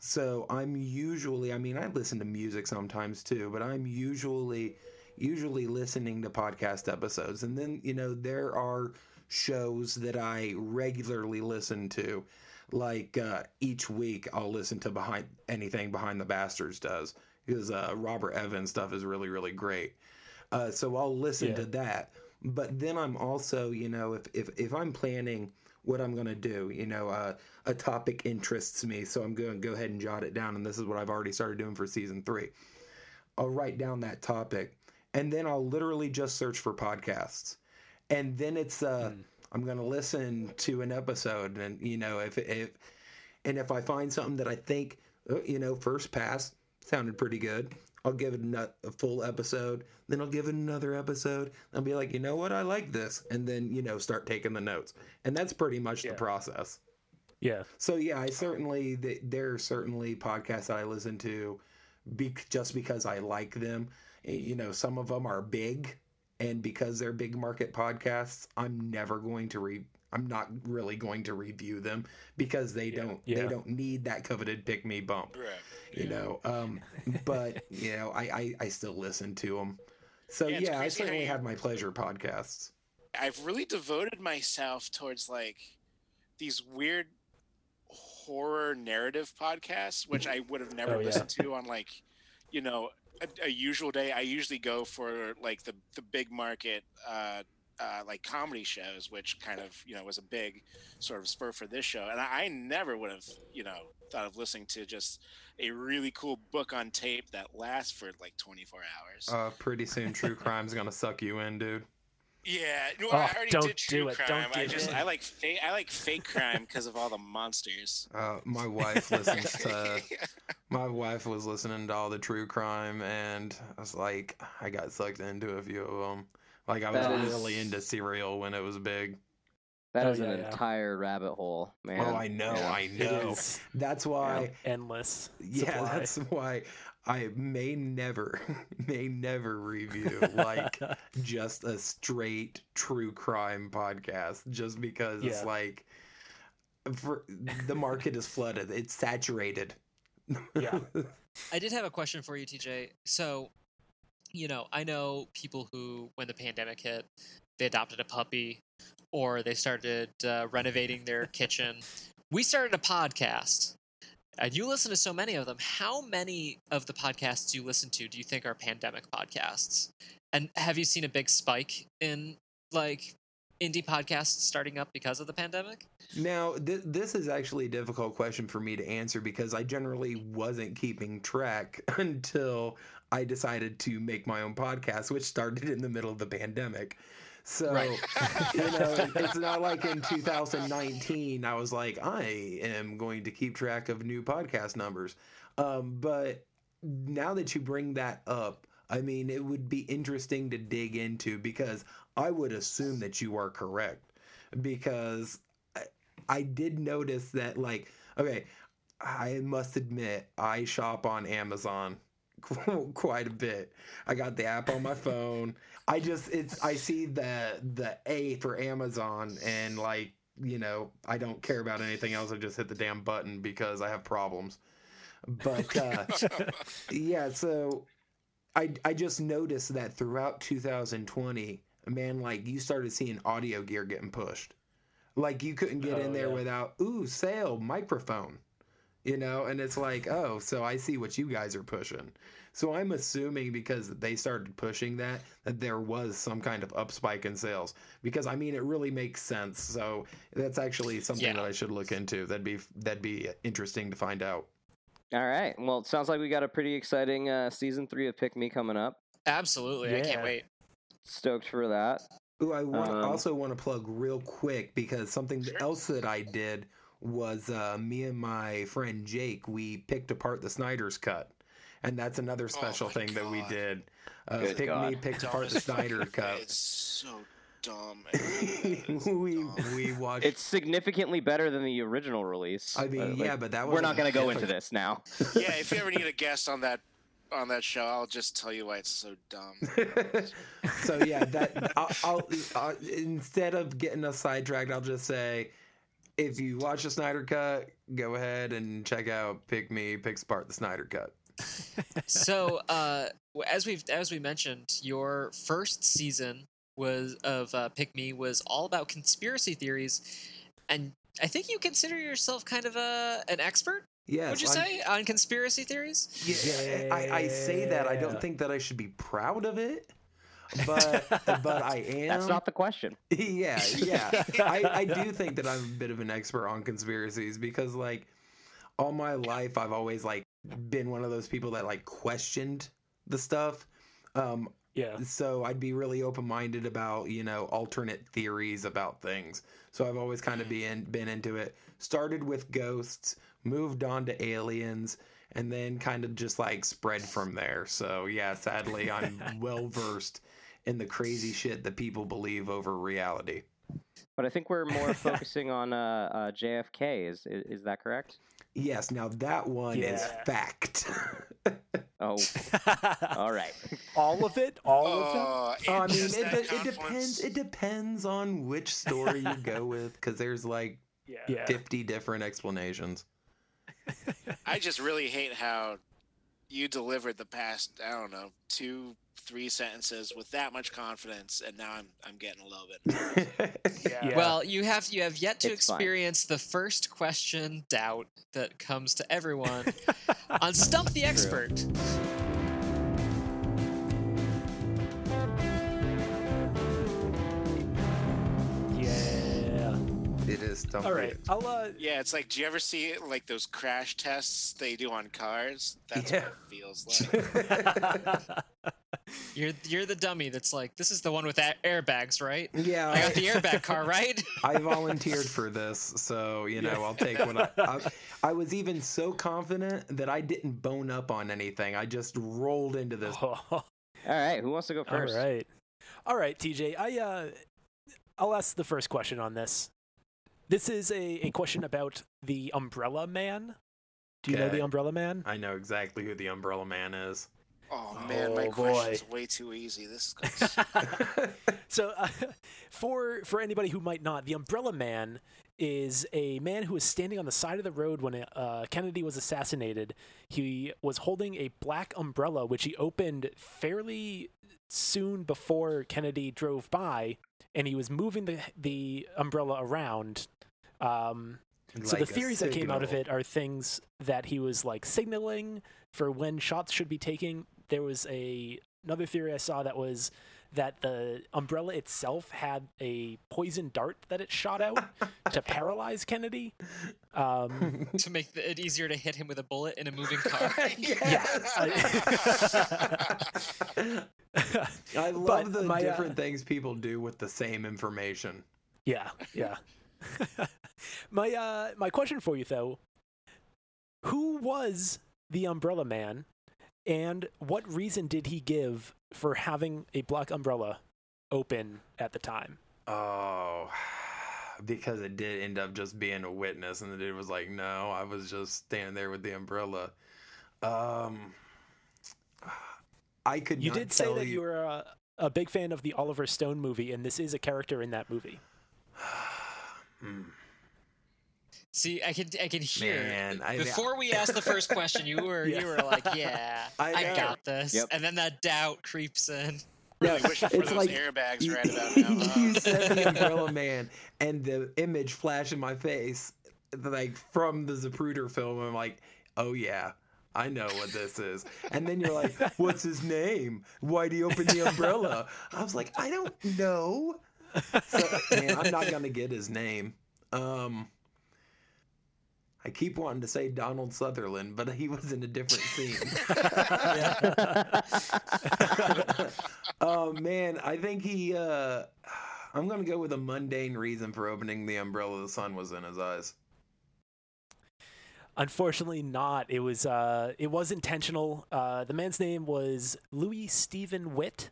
So I'm usually, I mean, I listen to music sometimes too, but I'm usually usually listening to podcast episodes. And then, you know, there are shows that I regularly listen to. Like uh, each week, I'll listen to behind anything behind the bastards does because uh, Robert Evans stuff is really really great. Uh, so I'll listen Yeah. to that. But then I'm also, you know, if if if I'm planning what I'm going to do, you know, uh, a topic interests me, so I'm going to go ahead and jot it down. And this is what I've already started doing for season three. I'll write down that topic, and then I'll literally just search for podcasts, and then it's uh, I'm going to listen to an episode, and you know, if if and if I find something that I think, uh, you know, first pass sounded pretty good, I'll give it a, full episode. Then I'll give it another episode. I'll be like, you know what, I like this, and then you know, start taking the notes. And that's pretty much Yeah. the process. Yeah. So yeah, I certainly there are certainly podcasts that I listen to, be- just because I like them. Eh, You know, some of them are big, and because they're big market podcasts, I'm never going to re. I'm not really going to review them because they don't Yeah. they don't need that coveted pick me bump. Right. You know, um, but you know, I, I I still listen to them. So Yeah, yeah, I certainly you- have my pleasure podcasts. I've really devoted myself towards like these weird horror narrative podcasts, which I would have never Oh, yeah. listened to on like, you know, a, a usual day. I usually go for like the the big market. Uh, uh, like comedy shows, which kind of you know was a big sort of spur for this show, and I, I never would have you know thought of listening to just a really cool book on tape that lasts for like 24 hours. Uh, pretty soon, true crime's gonna suck you in, dude. Yeah, no, Oh, I already don't did true do it. crime. Don't I give just in. I like fake I like fake crime because of all the monsters. Uh, my wife listens to. My wife was listening to all the true crime, and I was like, I got sucked into a few of them. Like I was That is- really into Serial when it was big. That Oh, is yeah, an yeah. entire rabbit hole, man. Oh, I know, Yeah. I know. That's why. endless. Yeah, supply. that's why I may never, may never review like just a straight true crime podcast, just because it's like, for the market is flooded, it's saturated. Yeah. I did have a question for you, TJ. So, you know, I know people who, when the pandemic hit, they adopted a puppy or they started uh, renovating their kitchen. We started a podcast. And you listen to so many of them. How many of the podcasts you listen to do you think are pandemic podcasts? And have you seen a big spike in like indie podcasts starting up because of the pandemic? Now, th- this is actually a difficult question for me to answer because I generally wasn't keeping track until I decided to make my own podcast, which started in the middle of the pandemic. So, Right. you know, it's not like in 2019 I was like, I am going to keep track of new podcast numbers. Um, but now that you bring that up, I mean, it would be interesting to dig into because I would assume that you are correct because I, I did notice that, like, okay, I must admit, I shop on Amazon quite a bit. I got the app on my phone. I just it's I see the the A for Amazon and like, you know, I don't care about anything else. I just hit the damn button because I have problems. But uh yeah, so I I just noticed that throughout 2020, man, like you started seeing audio gear getting pushed. Like you couldn't get Oh, in there yeah. without ooh sale microphone, you know. And it's like oh, so I see what you guys are pushing. So I'm assuming because they started pushing that that there was some kind of up spike in sales. Because I mean, it really makes sense. So that's actually something Yeah. that I should look into. That'd be that'd be interesting to find out. All right. Well, it sounds like we got a pretty exciting uh, season three of Pick Me coming up. Absolutely. I can't wait. Stoked for that. Ooh, I want, Um, also want to plug real quick because something Sure. else that I did was uh, me and my friend Jake. We picked apart the Snyder's cut, and that's another special my thing that we did. Uh, Good pick me picked apart the as. Snyder cut. It's so dumb. I hate it. It's we dumb. we watched. It's significantly better than the original release. I mean, but, like, yeah, but that was we're not going to go into this now. yeah, if you ever need a guest on that on that show, I'll just tell you why it's so dumb. so yeah, that I'll, I'll uh, instead of getting us sidetracked, I'll just say, if you watch the Snyder cut, go ahead and check out Pick Me Picks Apart the Snyder cut. so uh, as we've as we mentioned, your first season was of uh, Pick Me was all about conspiracy theories, and I think you consider yourself kind of a an expert. Yes, would you I'm- say on conspiracy theories? Yeah, I, I say that. I don't think that I should be proud of it, but but I am. That's not the question. yeah, yeah. I, I do think that I'm a bit of an expert on conspiracies because like all my life I've always like been one of those people that like questioned the stuff. Um, Yeah. so I'd be really open minded about you know alternate theories about things. So I've always kind of been been into it. Started with ghosts, moved on to aliens, and then kind of just like spread from there. So yeah, sadly I'm well versed in the crazy shit that people believe over reality. But I think we're more focusing on uh, uh, JFK. Is, is is that correct? Yes, now that one is fact. Oh, all right. all of it? All of it? I mean, just it, de- it depends. It depends on which story you go with, because there's like Yeah. yeah. 50 different explanations. I just really hate how you delivered the past, I don't know, two, three sentences with that much confidence, and now I'm I'm getting a little bit. Yeah. Well, you have you have yet to It's fine. experience the first question doubt that comes to everyone on Stump the Expert. yeah. it is. Don't All right. I'll uh Yeah, it's like, do you ever see like those crash tests they do on cars? That's Yeah. what it feels like. You're you're the dummy that's like, this is the one with a- airbags, right? yeah, I got the airbag car, right? I volunteered for this, so you know I'll take what I, I. I was even so confident that I didn't bone up on anything. I just rolled into this. all All right. Who wants to go first? All right, all right, TJ. I uh I'll ask the first question on this. This is a, a question about the Umbrella Man. Do you know the Umbrella Man? I know exactly who the Umbrella Man is. Oh man, my Oh, question's way too easy. This is gonna so uh, for for anybody who might not, the Umbrella Man is a man who was standing on the side of the road when uh, Kennedy was assassinated. He was holding a black umbrella, which he opened fairly soon before Kennedy drove by, and he was moving the the umbrella around. Um, So Like the a theories that came out of it are things that he was like signaling for when shots should be taken. There was a another theory I saw that was that the umbrella itself had a poison dart that it shot out to paralyze Kennedy. Um, to make it easier to hit him with a bullet in a moving car. yes. I love But the my, uh, different things people do with the same information. yeah, yeah. my uh, my question for you though: Who was the Umbrella Man, and what reason did he give for having a black umbrella open at the time? Oh, because it did end up just being a witness, and the dude was like, "No, I was just standing there with the umbrella." Um, I could. You did say that you were a, a big fan of the Oliver Stone movie, and this is a character in that movie. Hmm. See, I can I can hear Man, I- before we asked the first question, you were Yeah. you were like, yeah, I I, got this, Yep. and then that doubt creeps in. Really wishing for it's those like- airbags you, right about now. huh? you said the umbrella man, and the image flashed in my face, like from the Zapruder film. I'm like, "Oh yeah." I know what this is. And then you're like, what's his name? Why'd he open the umbrella? I was like, I don't know. So, man, I'm not going to get his name. Um, I keep wanting to say Donald Sutherland, but he was in a different scene. oh man, I think he. uh I'm gonna go with a mundane reason for opening the umbrella. The sun was in his eyes. Unfortunately, not. It was uh, it was intentional. Uh, the man's name was Louis Steven Witt.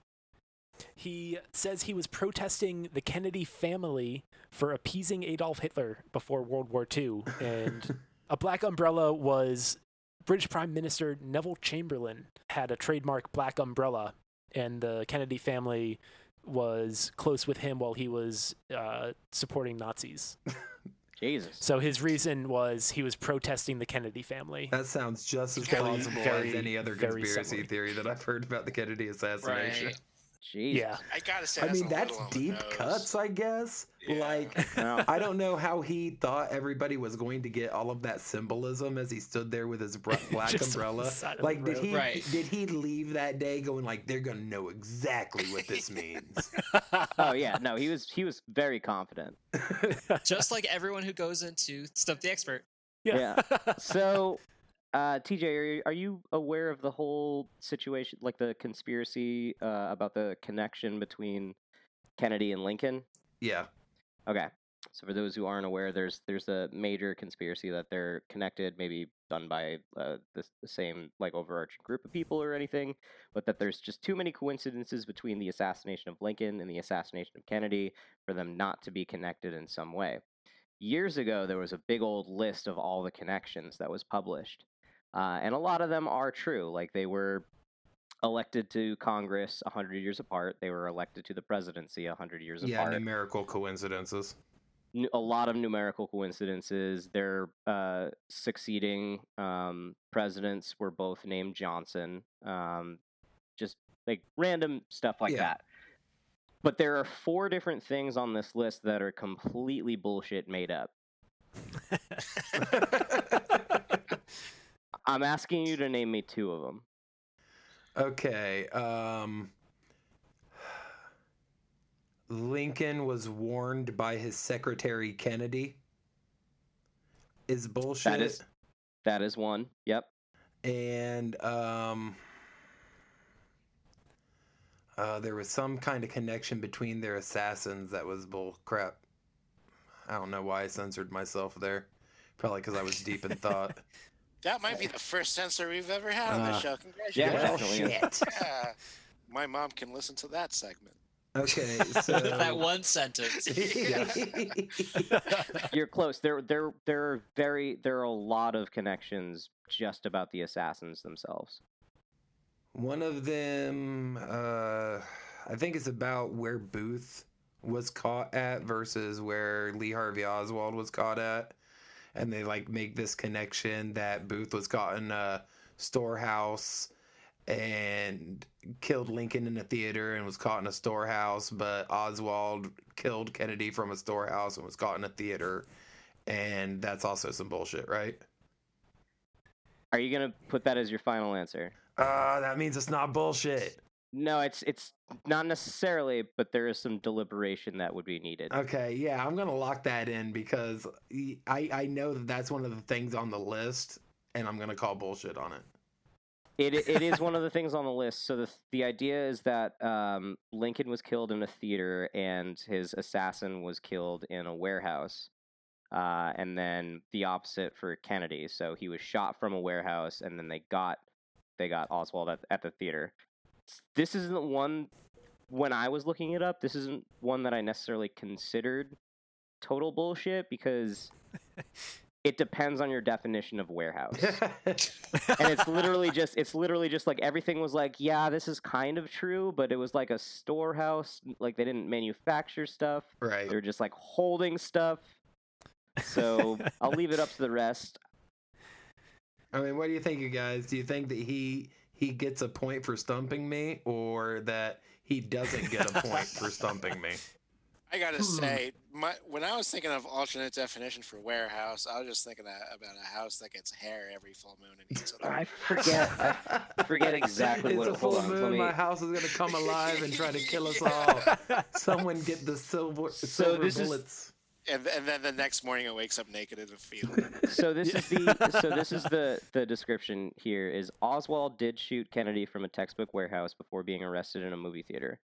He says he was protesting the Kennedy family for appeasing Adolf Hitler before World War II, and a black umbrella was British Prime Minister Neville Chamberlain had a trademark black umbrella, and the Kennedy family was close with him while he was uh, supporting Nazis. Jesus. So his reason was he was protesting the Kennedy family. That sounds just as plausible as any other conspiracy similar. theory that I've heard about the Kennedy assassination. Right. Jesus. Yeah. I gotta say, I mean, that's little on the deep cuts, I guess. Yeah. Like, No. I don't know how he thought everybody was going to get all of that symbolism as he stood there with his black Just on the umbrella. side of the Like, did he Right. did he leave that day going like they're gonna know exactly what this means? Oh yeah. No, he was he was very confident. Just like everyone who goes into Stump the Expert. yeah. So, uh, TJ, are you, are you aware of the whole situation, like the conspiracy uh, about the connection between Kennedy and Lincoln? yeah. Okay. So for those who aren't aware, there's there's a major conspiracy that they're connected, maybe done by uh, the, the same like overarching group of people or anything, but that there's just too many coincidences between the assassination of Lincoln and the assassination of Kennedy for them not to be connected in some way. Years ago, there was a big old list of all the connections that was published, uh, and a lot of them are true. Like they were elected to Congress 100 years apart. They were elected to the presidency 100 years Yeah, apart numerical coincidences. a lot of numerical coincidences. Their uh, succeeding um, presidents were both named Johnson. Um, just like random stuff like Yeah. that. But there are four different things on this list that are completely bullshit made up. I'm asking you to name me two of them. okay. Um Lincoln was warned by his secretary Kennedy. Is bullshit. That is that is one. Yep. and um uh, there was some kind of connection between their assassins that was bull crap. I don't know why I censored myself there. Probably because I was deep in thought. That might be the first censor we've ever had on Uh, this show. yeah, Congratulations. definitely. shit. Yeah. My mom can listen to that segment. Okay, so that one sentence. You're close. There there there are very there are a lot of connections just about the assassins themselves. One of them, uh, I think it's about where Booth was caught at versus where Lee Harvey Oswald was caught at. And they like make this connection that Booth was caught in a storehouse and killed Lincoln in a theater and was caught in a storehouse, but Oswald killed Kennedy from a storehouse and was caught in a theater. and that's also some bullshit, right? Are you gonna put that as your final answer? Uh, that means it's not bullshit. No, it's it's not necessarily, but there is some deliberation that would be needed. Okay, yeah, I'm gonna lock that in because I I know that that's one of the things on the list, and I'm gonna call bullshit on it. It it is one of the things on the list. So the the idea is that um, Lincoln was killed in a theater, and his assassin was killed in a warehouse. Uh, and then the opposite for Kennedy. So he was shot from a warehouse, and then they got they got Oswald at, at the theater. This isn't one when I was looking it up. This isn't one that I necessarily considered total bullshit because it depends on your definition of warehouse and it's literally just it's literally just like everything was like yeah this is kind of true but it was like a storehouse like they didn't manufacture stuff right. they were just like holding stuff so i'll leave it up to the rest I mean, what do you think, you guys? Do you think that he he gets a point for stumping me, or that he doesn't get a point for stumping me? I gotta Hmm. say, my, when I was thinking of alternate definition for warehouse, I was just thinking about a house that gets hair every full moon and eats it. i forget i forget exactly it's what a full hold on, moon. me- My house is gonna come alive and try to kill us all. Someone get the silver silver this is- bullets. And, and then the next morning it wakes up naked in a field. so this is the so this is the the description here is Oswald did shoot Kennedy from a textbook warehouse before being arrested in a movie theater.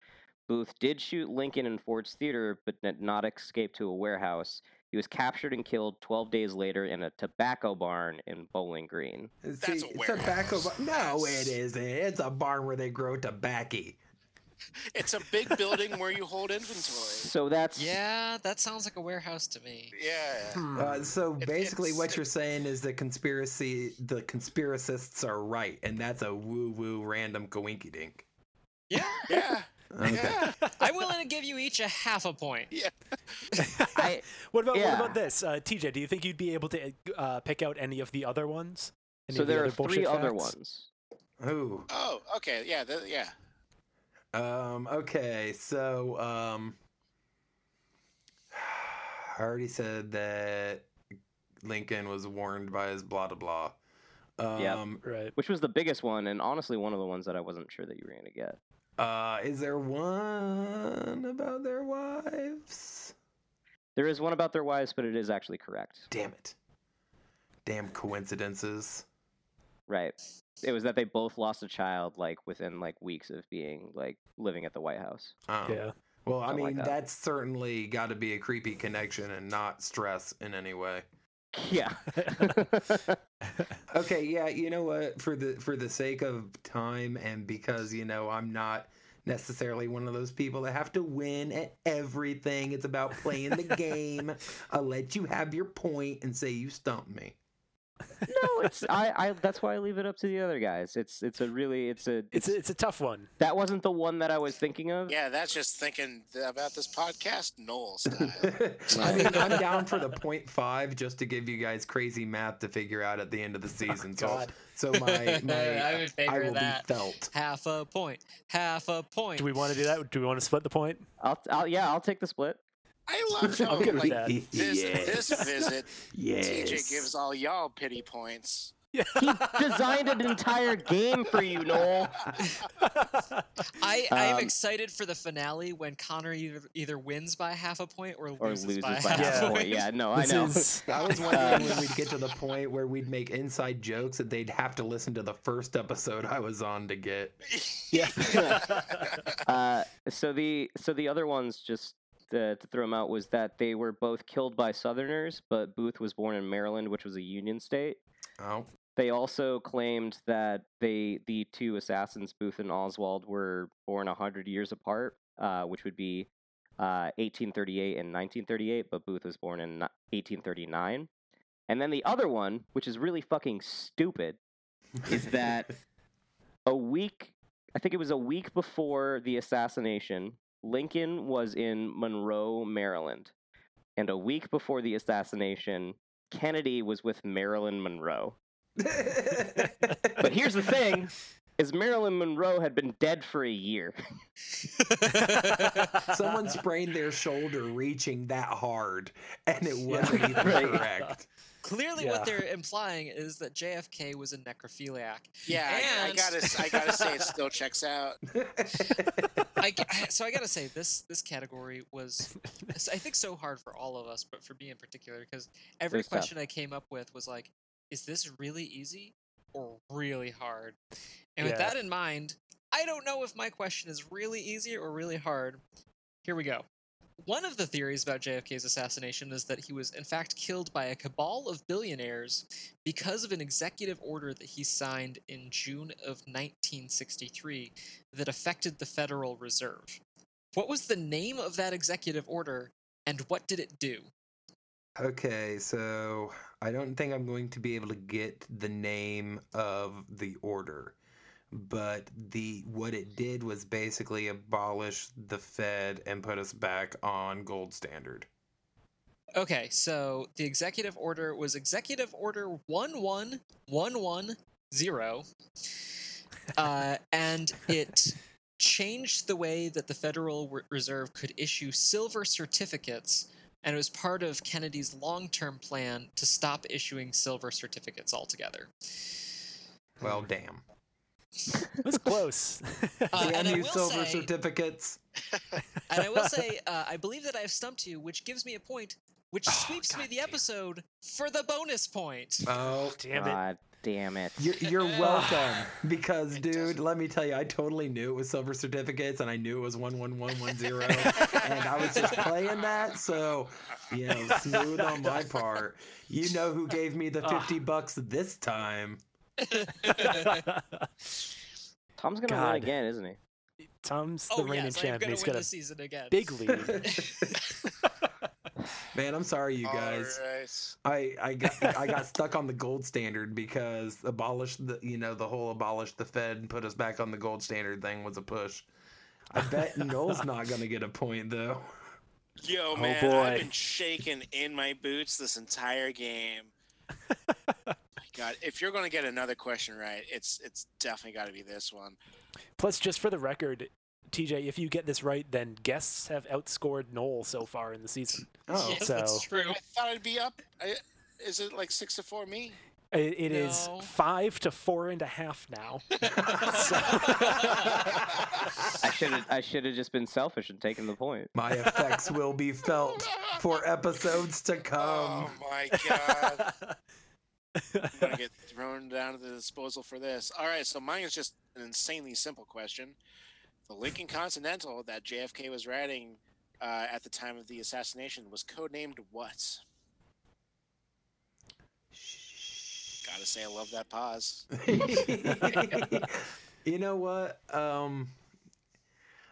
Booth did shoot Lincoln in Ford's theater, but did not escape to a warehouse. He was captured and killed 12 days later in a tobacco barn in Bowling Green. See, a tobacco. warehouse. bar- No, it isn't. It's a barn where they grow tobacco. It's a big building where you hold inventory. So that's Yeah, that sounds like a warehouse to me. Yeah. Uh, so It- basically, what you're saying is the conspiracy, the conspiracists are right, and that's a woo woo random coinky dink. Yeah, Yeah. Okay. Yeah. I'm willing to give you each a half a point. Yeah. I, what about what about this, uh, TJ? Do you think you'd be able to uh, pick out any of the other ones? Any so of the there are other three other facts? ones. Ooh. Oh, okay. Yeah. th- yeah. Um. Okay. So, um, I already said that Lincoln was warned by his blah blah blah. Yep. Um. Right. which was the biggest one, and honestly, one of the ones that I wasn't sure that you were going to get. Uh. Is there one about their wives? There is one about their wives, but it is actually correct. Damn it. Damn coincidences. Right. It was that they both lost a child like within like weeks of being like living at the White House. Oh. Yeah. Well, I Something like mean, that. that's certainly got to be a creepy connection and not stress in any way. Yeah. Okay, yeah, you know what? For the for the sake of time and because you know I'm not necessarily one of those people that have to win at everything. It's about playing the game. I'll let you have your point and say you stumped me. No, it's I, I that's why I leave it up to the other guys. It's it's a really it's a It's a, it's a tough one. that wasn't the one that I was thinking of. Yeah. That's just thinking about this podcast, Noel style. I mean, I'm down for the point five just to give you guys crazy math to figure out at the end of the oh, season. so, God. so my my I'm in favor I will that. be felt. Half a point. Half a point. Do we want to do that? Do we want to split the point? I'll, I'll yeah, I'll take the split. I love how I'm good with like, this, yes. this visit, yes. TJ gives all y'all pity points. He designed an entire game for you, Noel. I I am Um, excited for the finale when Connor either, either wins by half a point or loses, Or loses by, by half half a a point. point. Yeah, no, I know. is- I was wondering when we'd get to the point where we'd make inside jokes that they'd have to listen to the first episode I was on to get. yeah. Uh, so the so the other ones just uh, to throw them out was that they were both killed by Southerners, but Booth was born in Maryland, which was a Union state. Oh, They also claimed that they the two assassins, Booth and Oswald, were born hundred years apart, uh, which would be uh, 1838 and 1938. But Booth was born in 1839. And then the other one, which is really fucking stupid, is that a week, I think it was a week before the assassination, Lincoln was in Monroe, Maryland. And a week before the assassination, Kennedy was with Marilyn Monroe. But here's the thing is Marilyn Monroe had been dead for a year. Someone sprained their shoulder reaching that hard, and it Yeah. wasn't even Right. correct. Clearly, Yeah. what they're implying is that JFK was a necrophiliac. Yeah, I, I And- gotta, I gotta say, it still checks out. I, g- I- so I gotta say this this category was I think so hard for all of us, but for me in particular because every was tough. question I came up with was like, is this really easy or really hard? And with that in mind, I don't know if my question is really easy or really hard. Here we go. One of the theories about JFK's assassination is that he was in fact killed by a cabal of billionaires because of an executive order that he signed in June of 1963 that affected the Federal Reserve. What was the name of that executive order and what did it do? Okay, so I don't think I'm going to be able to get the name of the order, but the what it did was basically abolish the Fed and put us back on gold standard. Okay, so the executive order was Executive Order 11110, uh, and it changed the way that the Federal Reserve could issue silver certificates, and it was part of Kennedy's long term plan to stop issuing silver certificates altogether. Well, damn. That's close. Uh, Damn and I you will silver say- certificates. And I will say, uh, I believe that I have stumped you, which gives me a point, which Oh, sweeps me the damn. episode for the bonus point. Oh, Damn it. God damn it. You're, you're welcome. Because, dude, let me tell you, I totally knew it was silver certificates and I knew it was 11110. and I was just playing that. So, you know, smooth on my part. You know who gave me the 50 bucks this time. Tom's gonna God. win again, isn't he? Tom's oh, the oh reigning yes, I am champ. going to win a this season again. big lead. Man, I'm sorry, you guys. All right. I, I got I got stuck on the gold standard because abolish the you know the whole abolish the Fed and put us back on the gold standard thing was a push. I bet Noel's not gonna get a point though. Yo, Oh, man, boy. I've been shaking in my boots this entire game. God, if you're going to get another question right, it's it's definitely got to be this one. Plus, just for the record, TJ, if you get this right, then guests have outscored Noel so far in the season. Oh, yes, so- that's true. I thought I'd be up. I, is it like six to four me? It, it is No. five to four and a half now. I should have. I should have just been selfish and taken the point. my effects will be felt for episodes to come. Oh my God. I'm gonna get thrown down to the disposal for this. All right, so mine is just an insanely simple question. The Lincoln Continental that JFK was riding uh, at the time of the assassination was codenamed what? Gotta say, I love that pause. you know what? Um,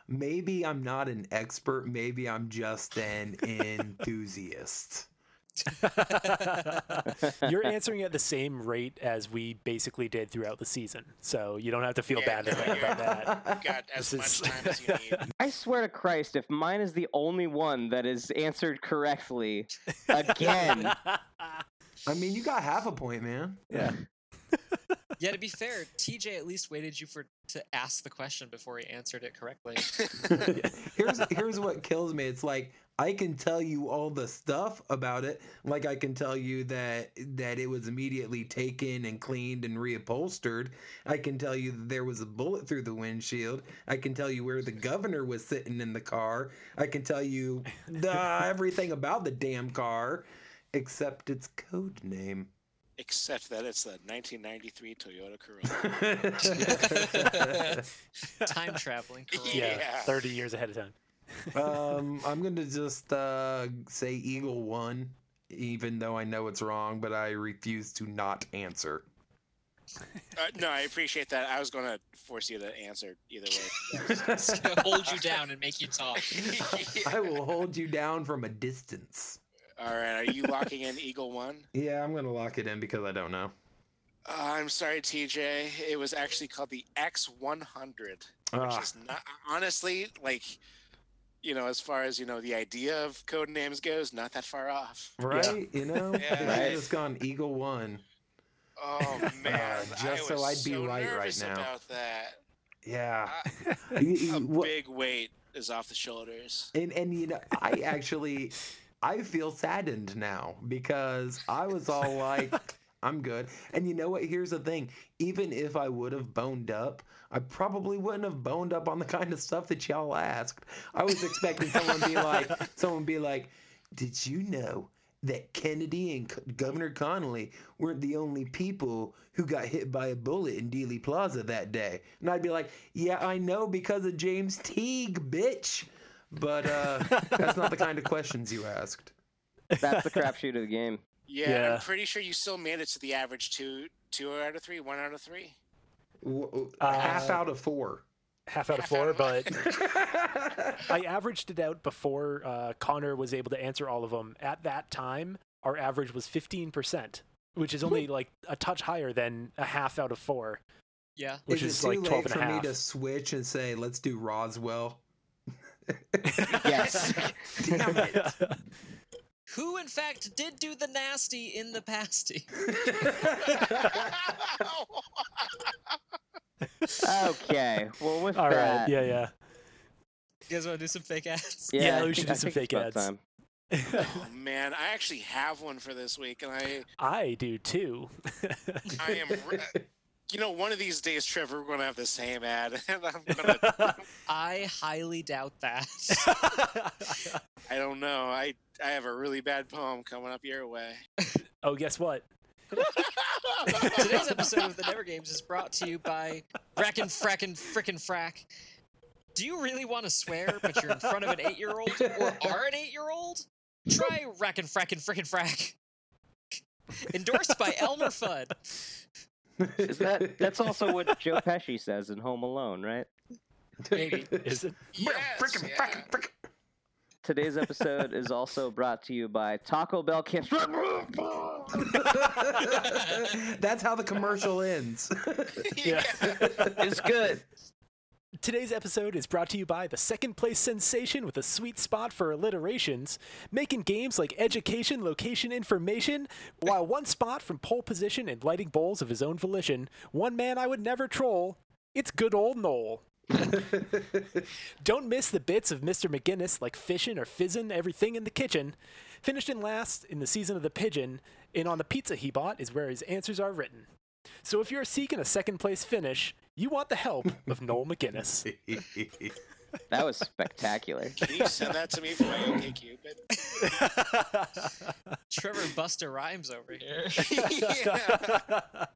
maybe I'm not an expert. Maybe I'm just an enthusiast. You're answering at the same rate as we basically did throughout the season, so you don't have to feel Yeah, bad no, about that. Got as This much is- time as you need. I swear to Christ, if mine is the only one that is answered correctly again, I mean, you got half a point, man. yeah. Yeah, to be fair, TJ at least waited you for to ask the question before he answered it correctly. here's here's what kills me. It's like I can tell you all the stuff about it, like I can tell you that that it was immediately taken and cleaned and reupholstered. I can tell you that there was a bullet through the windshield. I can tell you where the governor was sitting in the car. I can tell you the, everything about the damn car, except its code name. Except that it's a 1993 Toyota Corolla. Time traveling. Corolla. yeah, Yeah. 30 years ahead of time. Um, I'm gonna just uh, say Eagle one, even though I know it's wrong, but I refuse to not answer. Uh, no, I appreciate that. I was going to force you to answer either way. It's gonna hold you down and make you talk. I will hold you down from a distance. All right, are you locking in Eagle One? Yeah, I'm gonna lock it in because I don't know. Uh, I'm sorry, TJ. It was actually called the X100, which Ah. is not honestly like, you know, as far as you know, the idea of code names goes, not that far off. Right? You know, Yeah. I Right. just gone Eagle One. Oh man, Uh, just I so I'd be so right right now. about that. Yeah. I- You- you- A big weight is off the shoulders. And and you know, I actually I feel saddened now because I was all like I'm good. And you know what? Here's the thing. Even if I would have boned up, I probably wouldn't have boned up on the kind of stuff that y'all asked. I was expecting someone to be like someone be like, "Did you know that Kennedy and C- Governor Connolly weren't the only people who got hit by a bullet in Dealey Plaza that day?" And I'd be like, "Yeah, I know because of James Teague, bitch." But uh, that's not the kind of questions you asked. That's the crapshoot of the game. Yeah, Yeah. I'm pretty sure you still made it to the average two two out of three, one out of three. W- w- Uh, half out of four. Half out of four, out but I averaged it out before uh, Connor was able to answer all of them. At that time, our average was 15%, which is only like a touch higher than a half out of four, Yeah. which is is, it too like 12 late and a for me to switch and say, "Let's do Roswell"? Yes. Damn it. Who, in fact, did do the nasty in the pasty? Okay. Well, with all right, that, yeah, yeah. You guys want to do some fake ads? yeah, Yeah, we should do I some fake it's ads. time. oh man, I actually have one for this week, and I I do too. I am. Re- you know, one of these days, Trevor, we're gonna have the same ad, and I'm gonna. I highly doubt that. I don't know. I I have a really bad poem coming up your way. oh, guess what? Today's episode of the Never Games is brought to you by Frackin' Frackin' Frickin' Frack. Do you really want to swear, but you're in front of an eight year old or are an eight year old? Try Rackin' Frackin' Frickin' Frack. Endorsed by Elmer Fudd. Is that that's also what Joe Pesci says in Home Alone, right? Maybe. Is it? Yes, Frickin' yeah. frickin' frickin'. Today's episode is also brought to you by Taco Bell Camp. That's how the commercial ends. Yeah. it's good. Today's episode is brought to you by the second place sensation with a sweet spot for alliterations, making games like education, location, information, while one spot from pole position and lighting bowls of his own volition. One man I would never troll. It's good old Noel. Don't miss the bits of Mr. McGinnis like fishin' or fizzin' everything in the kitchen. Finished in last in the season of the pigeon, and on the pizza he bought is where his answers are written. So if you're seeking a second place finish, you want the help of Noel McGinnis. That was spectacular. Can you send that to me for my OK Cupid? Trevor Buster Rhymes over here.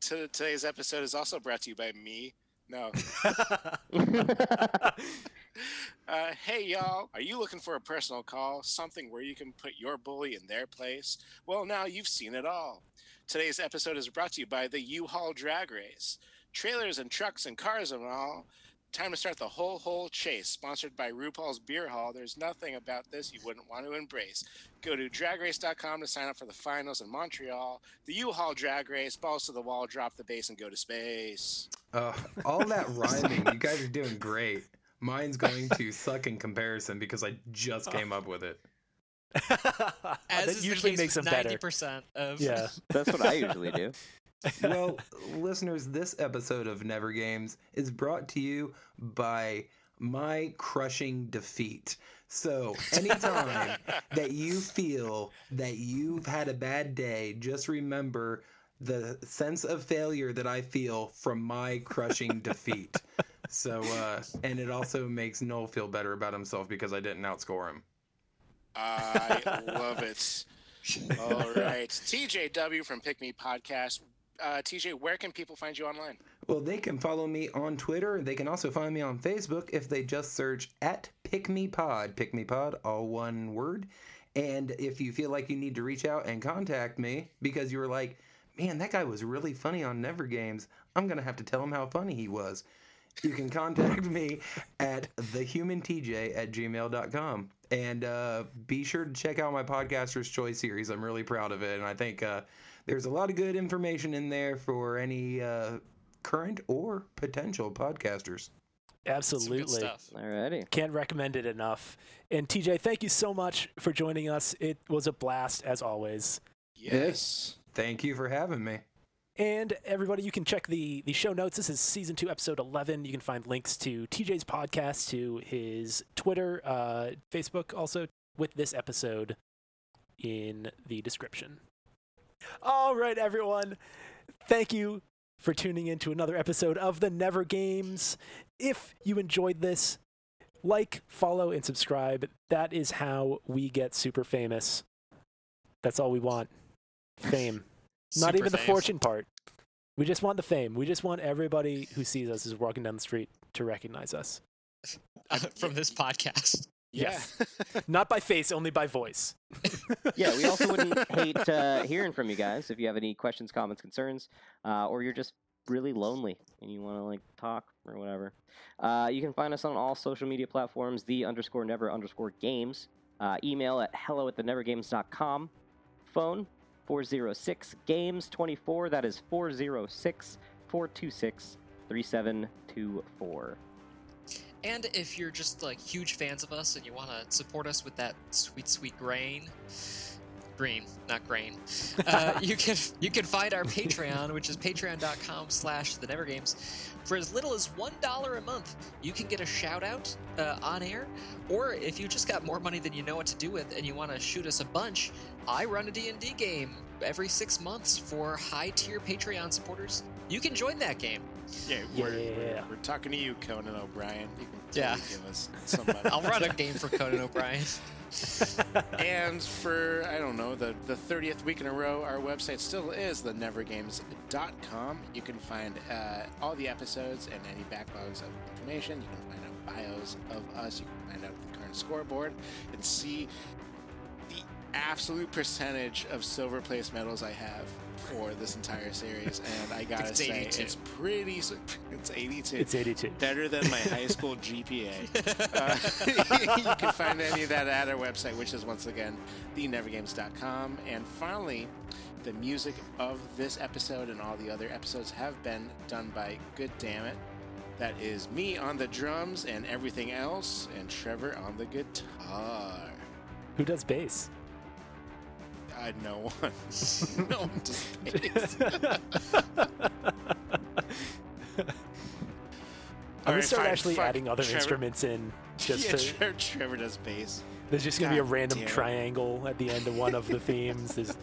To- Today's episode is also brought to you by me. No. Uh, hey, y'all. Are you looking for a personal call? Something where you can put your bully in their place? Well, now you've seen it all. Today's episode is brought to you by the U-Haul Drag Race. Trailers and trucks and cars and all. Time to start the whole whole chase. Sponsored by RuPaul's Beer Hall. There's nothing about this you wouldn't want to embrace. Go to dragrace.com to sign up for the finals in Montreal. The U-Haul Drag Race. Balls to the wall, drop the bass, and go to space. Uh, all that rhyming, you guys are doing great. Mine's going to suck in comparison because I just came up with it. As that is usually the case makes them with better. 90% of Yeah. That's what I usually do. well, listeners, this episode of Never Games is brought to you by my crushing defeat. So, anytime that you feel that you've had a bad day, just remember the sense of failure that I feel from my crushing defeat. So, uh, and it also makes Noel feel better about himself because I didn't outscore him. I love it. All right. TJW from Pick Me Podcast. Uh, TJ, where can people find you online? Well, they can follow me on Twitter. They can also find me on Facebook if they just search at PickMePod. PickMePod, all one word. And if you feel like you need to reach out and contact me because you were like, man, that guy was really funny on Never Games, I'm going to have to tell him how funny he was. You can contact me at thehumantj at gmail.com. And uh, be sure to check out my Podcaster's Choice series. I'm really proud of it. And I think uh, there's a lot of good information in there for any uh, current or potential podcasters. Absolutely. stuff. Alrighty. Can't recommend it enough. And TJ, thank you so much for joining us. It was a blast as always. Yes. Thank you for having me. And everybody, you can check the the show notes. This is season two, episode eleven. You can find links to TJ's podcast, to his Twitter, uh, Facebook, also with this episode in the description. All right, everyone. Thank you for tuning in to another episode of the Never Games. If you enjoyed this, like, follow, and subscribe. That is how we get super famous. That's all we want. Fame. Not even the fame. fortune part. We just want the fame. We just want everybody who sees us as walking down the street to recognize us. Uh, from this podcast. Yeah. Not by face, only by voice. yeah, we also wouldn't hate uh, hearing from you guys if you have any questions, comments, concerns, uh, or you're just really lonely and you want to like talk or whatever. Uh, you can find us on all social media platforms, the underscore never underscore games. Uh, email at hello at the nevergames.com. Phone 406 games 24. That is 406 426 3724. And if you're just like huge fans of us and you want to support us with that sweet, sweet grain, green, not grain, uh, you can you can find our Patreon, which is patreon.com/slash the Never Games. For as little as one dollar a month, you can get a shout out uh, on air. Or if you just got more money than you know what to do with and you want to shoot us a bunch, I run a D&D game every six months for high tier Patreon supporters. You can join that game. Yeah, we're, Yeah. We're, we're talking to you, Conan O'Brien. You can Yeah. give us some money. I'll run a game for Conan O'Brien. and for, I don't know, the, the 30th week in a row, our website still is thenevergames.com. You can find uh, all the episodes and any backlogs of information. You can find out bios of us. You can find out the current scoreboard and see the absolute percentage of silver place medals I have for this entire series. And I gotta It's say, 82. it's pretty. It's 82 It's 82. better than my high school GPA. Uh, you can find any of that at our website, which is once again thenevergames.com. And finally, the music of this episode and all the other episodes have been done by Good Damn It. That is me on the drums and everything else, and Trevor on the guitar. Who does bass? Uh, no one. no one does bass. I'm gonna Alright, start fine, actually fuck. adding other Trevor- instruments in. Just yeah, to, Trevor, Trevor does bass. there's just gonna be a random damn triangle at the end of one of the themes. There's,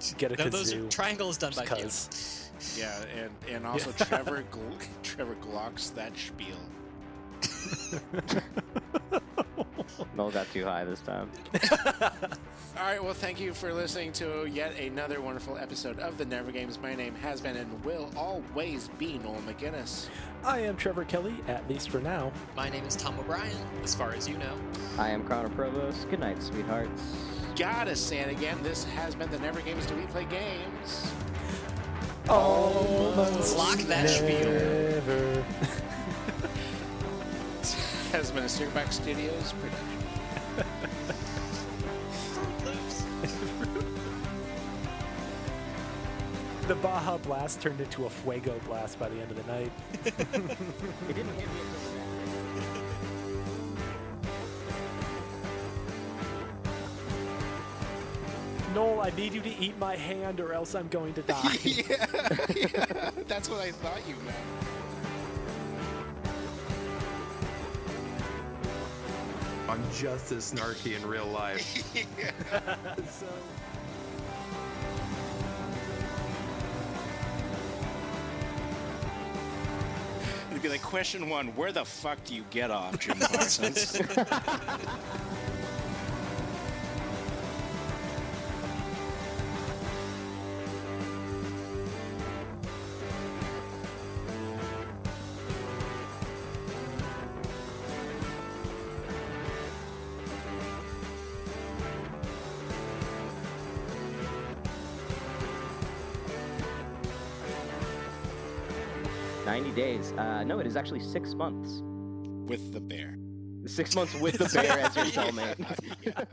just get a No, those are triangles done by you. Cuz. Yeah, and, and also Trevor Gl- Trevor glockenspiel. Noel got too high this time. All right, well, thank you for listening to yet another wonderful episode of the Never Games. My name has been and will always be Noel McGinnis. I am Trevor Kelly, at least for now. My name is Tom O'Brien, as far as you know. I am Connor Provost. Good night, sweethearts. Gotta say it again, this has been the Never Games Do We Play Games. Almost Lock that spiel. never. has been a Stickback Studios production. the Baja Blast turned into a Fuego Blast by the end of the night. It didn't hit me until the. Noel, I need you to eat my hand or else I'm going to die. yeah, yeah, that's what I thought you meant. I'm just as snarky in real life. so... It'd be like question one: Where the fuck do you get off, Jim Parsons? Uh, no, it is actually six months. With the bear. Six months with the bear as your cellmate. Yeah.